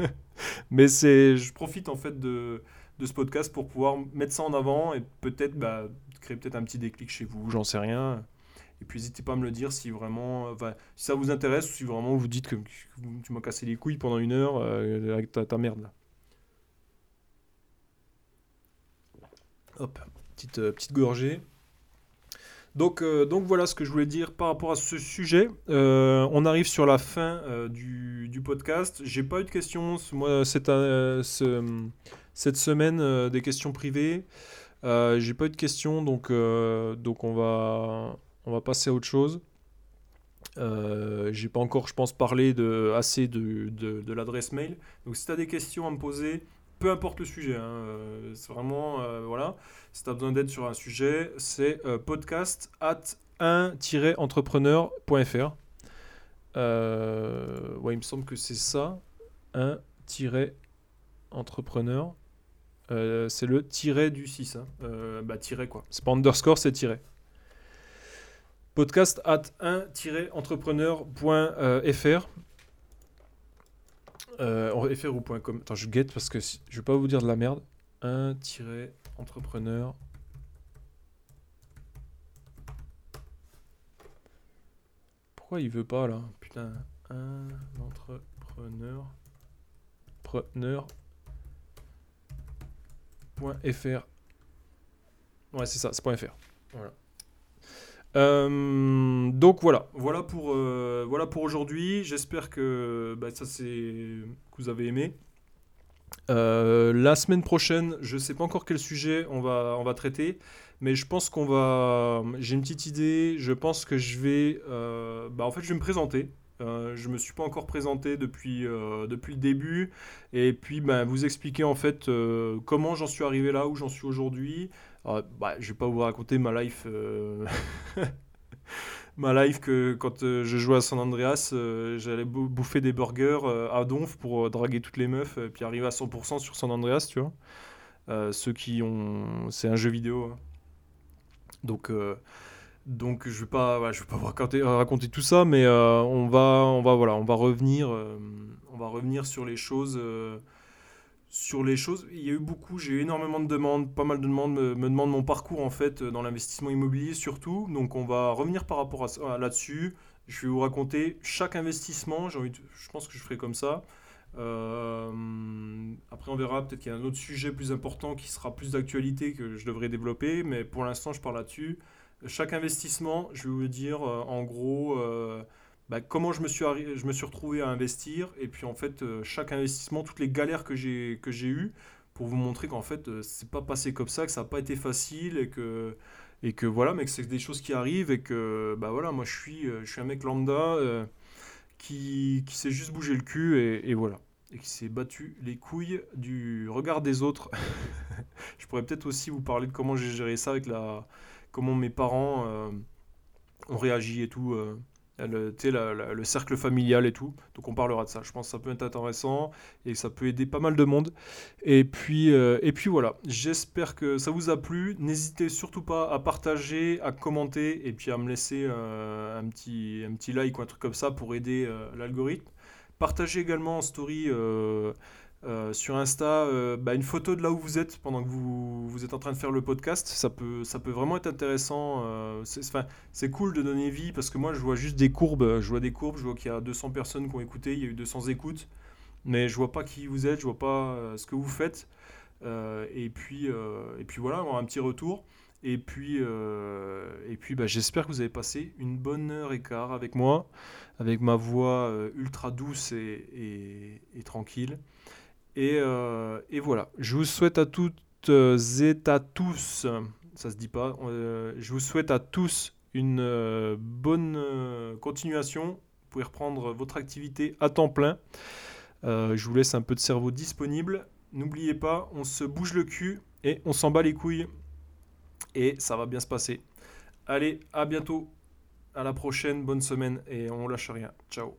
mais c'est, je profite en fait de, de, ce podcast pour pouvoir mettre ça en avant et peut-être bah, créer peut-être un petit déclic chez vous, j'en sais rien. Et puis n'hésitez pas à me le dire si vraiment, si ça vous intéresse ou si vraiment vous dites que, tu m'as cassé les couilles pendant une heure euh, avec ta, merde là. Hop, petite, euh, petite gorgée. Donc, euh, donc voilà ce que je voulais dire par rapport à ce sujet. Euh, on arrive sur la fin du, podcast. J'ai pas eu de questions moi cette, ce, cette semaine des questions privées. J'ai pas eu de questions donc donc on va on va passer à autre chose. J'ai pas encore je pense parlé de assez de, de, de l'adresse mail. Donc si tu as des questions à me poser, peu importe le sujet. Hein, euh, c'est vraiment, euh, voilà, si tu as besoin d'aide sur un sujet, c'est euh, podcast at 1-entrepreneur.fr. ouais, il me semble que c'est ça. 1-entrepreneur. c'est le tiret du 6. Hein. bah, tiret quoi. C'est pas underscore, c'est tiret. Podcast at 1-entrepreneur.fr. Euh, FR ou .com. Attends, je guette parce que je vais pas vous dire de la merde. 1-entrepreneur. Pourquoi il veut pas là? Putain, un entrepreneur. Ouais, c'est ça, c'est .fr. Voilà. Euh, donc voilà, voilà pour, euh, voilà pour aujourd'hui. J'espère que bah, ça c'est que vous avez aimé. Euh, la semaine prochaine, je ne sais pas encore quel sujet on va, traiter, mais je pense qu'on va. J'ai une petite idée. Je pense que je vais. bah, en fait, je vais me présenter. je me suis pas encore présenté depuis, depuis le début et puis bah, vous expliquer en fait comment j'en suis arrivé là où j'en suis aujourd'hui ah, bah, je vais pas vous raconter ma life. Euh, ma life que quand euh, je jouais à San Andreas, euh, j'allais bouffer des burgers à Donf pour draguer toutes les meufs, et puis arriver à 100% sur San Andreas, tu vois. ceux qui ont. C'est un jeu vidéo. Hein. Donc. Donc je vais pas, je vais pas vous raconter, raconter tout ça, mais on va, on va voilà, on va revenir, on va revenir sur les choses sur les choses. Il y a eu beaucoup, j'ai eu énormément de demandes, pas mal de demandes me, demandent mon parcours en fait dans l'investissement immobilier surtout. Donc on va revenir par rapport à, là-dessus. Je vais vous raconter chaque investissement. Je pense que je ferai comme ça. Euh, après on verra peut-être qu'il y a un autre sujet plus important qui sera plus d'actualité que je devrais développer, mais pour l'instant je parle là-dessus. Chaque investissement, je vais vous dire euh, en gros. Euh, bah, comment je me, suis je me suis retrouvé à investir et puis en fait euh, chaque investissement, toutes les galères que j'ai eues pour vous montrer qu'en fait euh, c'est pas passé comme ça, que ça n'a pas été facile et que et que voilà, mais que c'est des choses qui arrivent et que bah voilà, moi je suis euh, je suis un mec lambda qui, qui s'est juste bougé le cul et voilà et qui s'est battu les couilles du regard des autres. je pourrais peut-être aussi vous parler de comment j'ai géré ça avec la comment mes parents ont réagi et tout le, le cercle familial et tout. Donc on parlera de ça. Je pense que ça peut être intéressant et ça peut aider pas mal de monde. Et puis, euh, et puis voilà, j'espère que ça vous a plu. N'hésitez surtout pas à partager, à commenter et puis à me laisser euh, un, petit, un petit like ou un truc comme ça pour aider euh, l'algorithme. Partagez également en story euh, sur Insta, euh, bah, une photo de là où vous êtes pendant que vous, êtes en train de faire le podcast, ça peut, vraiment être intéressant. Euh, c'est cool de donner vie parce que moi je vois juste des courbes, je vois des courbes, je vois qu'il y a 200 personnes qui ont écouté, il y a eu 200 écoutes, mais je vois pas qui vous êtes, je vois pas ce que vous faites. et, puis, voilà, un petit retour. Et puis, bah, j'espère que vous avez passé une bonne heure et quart avec moi, avec ma voix ultra douce et tranquille. Euh, et, voilà, je vous souhaite à toutes et à tous, ça se dit pas, euh, je vous souhaite à tous une euh, bonne continuation. Vous pouvez reprendre votre activité à temps plein. je vous laisse un peu de cerveau disponible. N'oubliez pas, on se bouge le cul et on s'en bat les couilles. Et ça va bien se passer. Allez, à bientôt. À la prochaine, bonne semaine et on lâche rien. Ciao.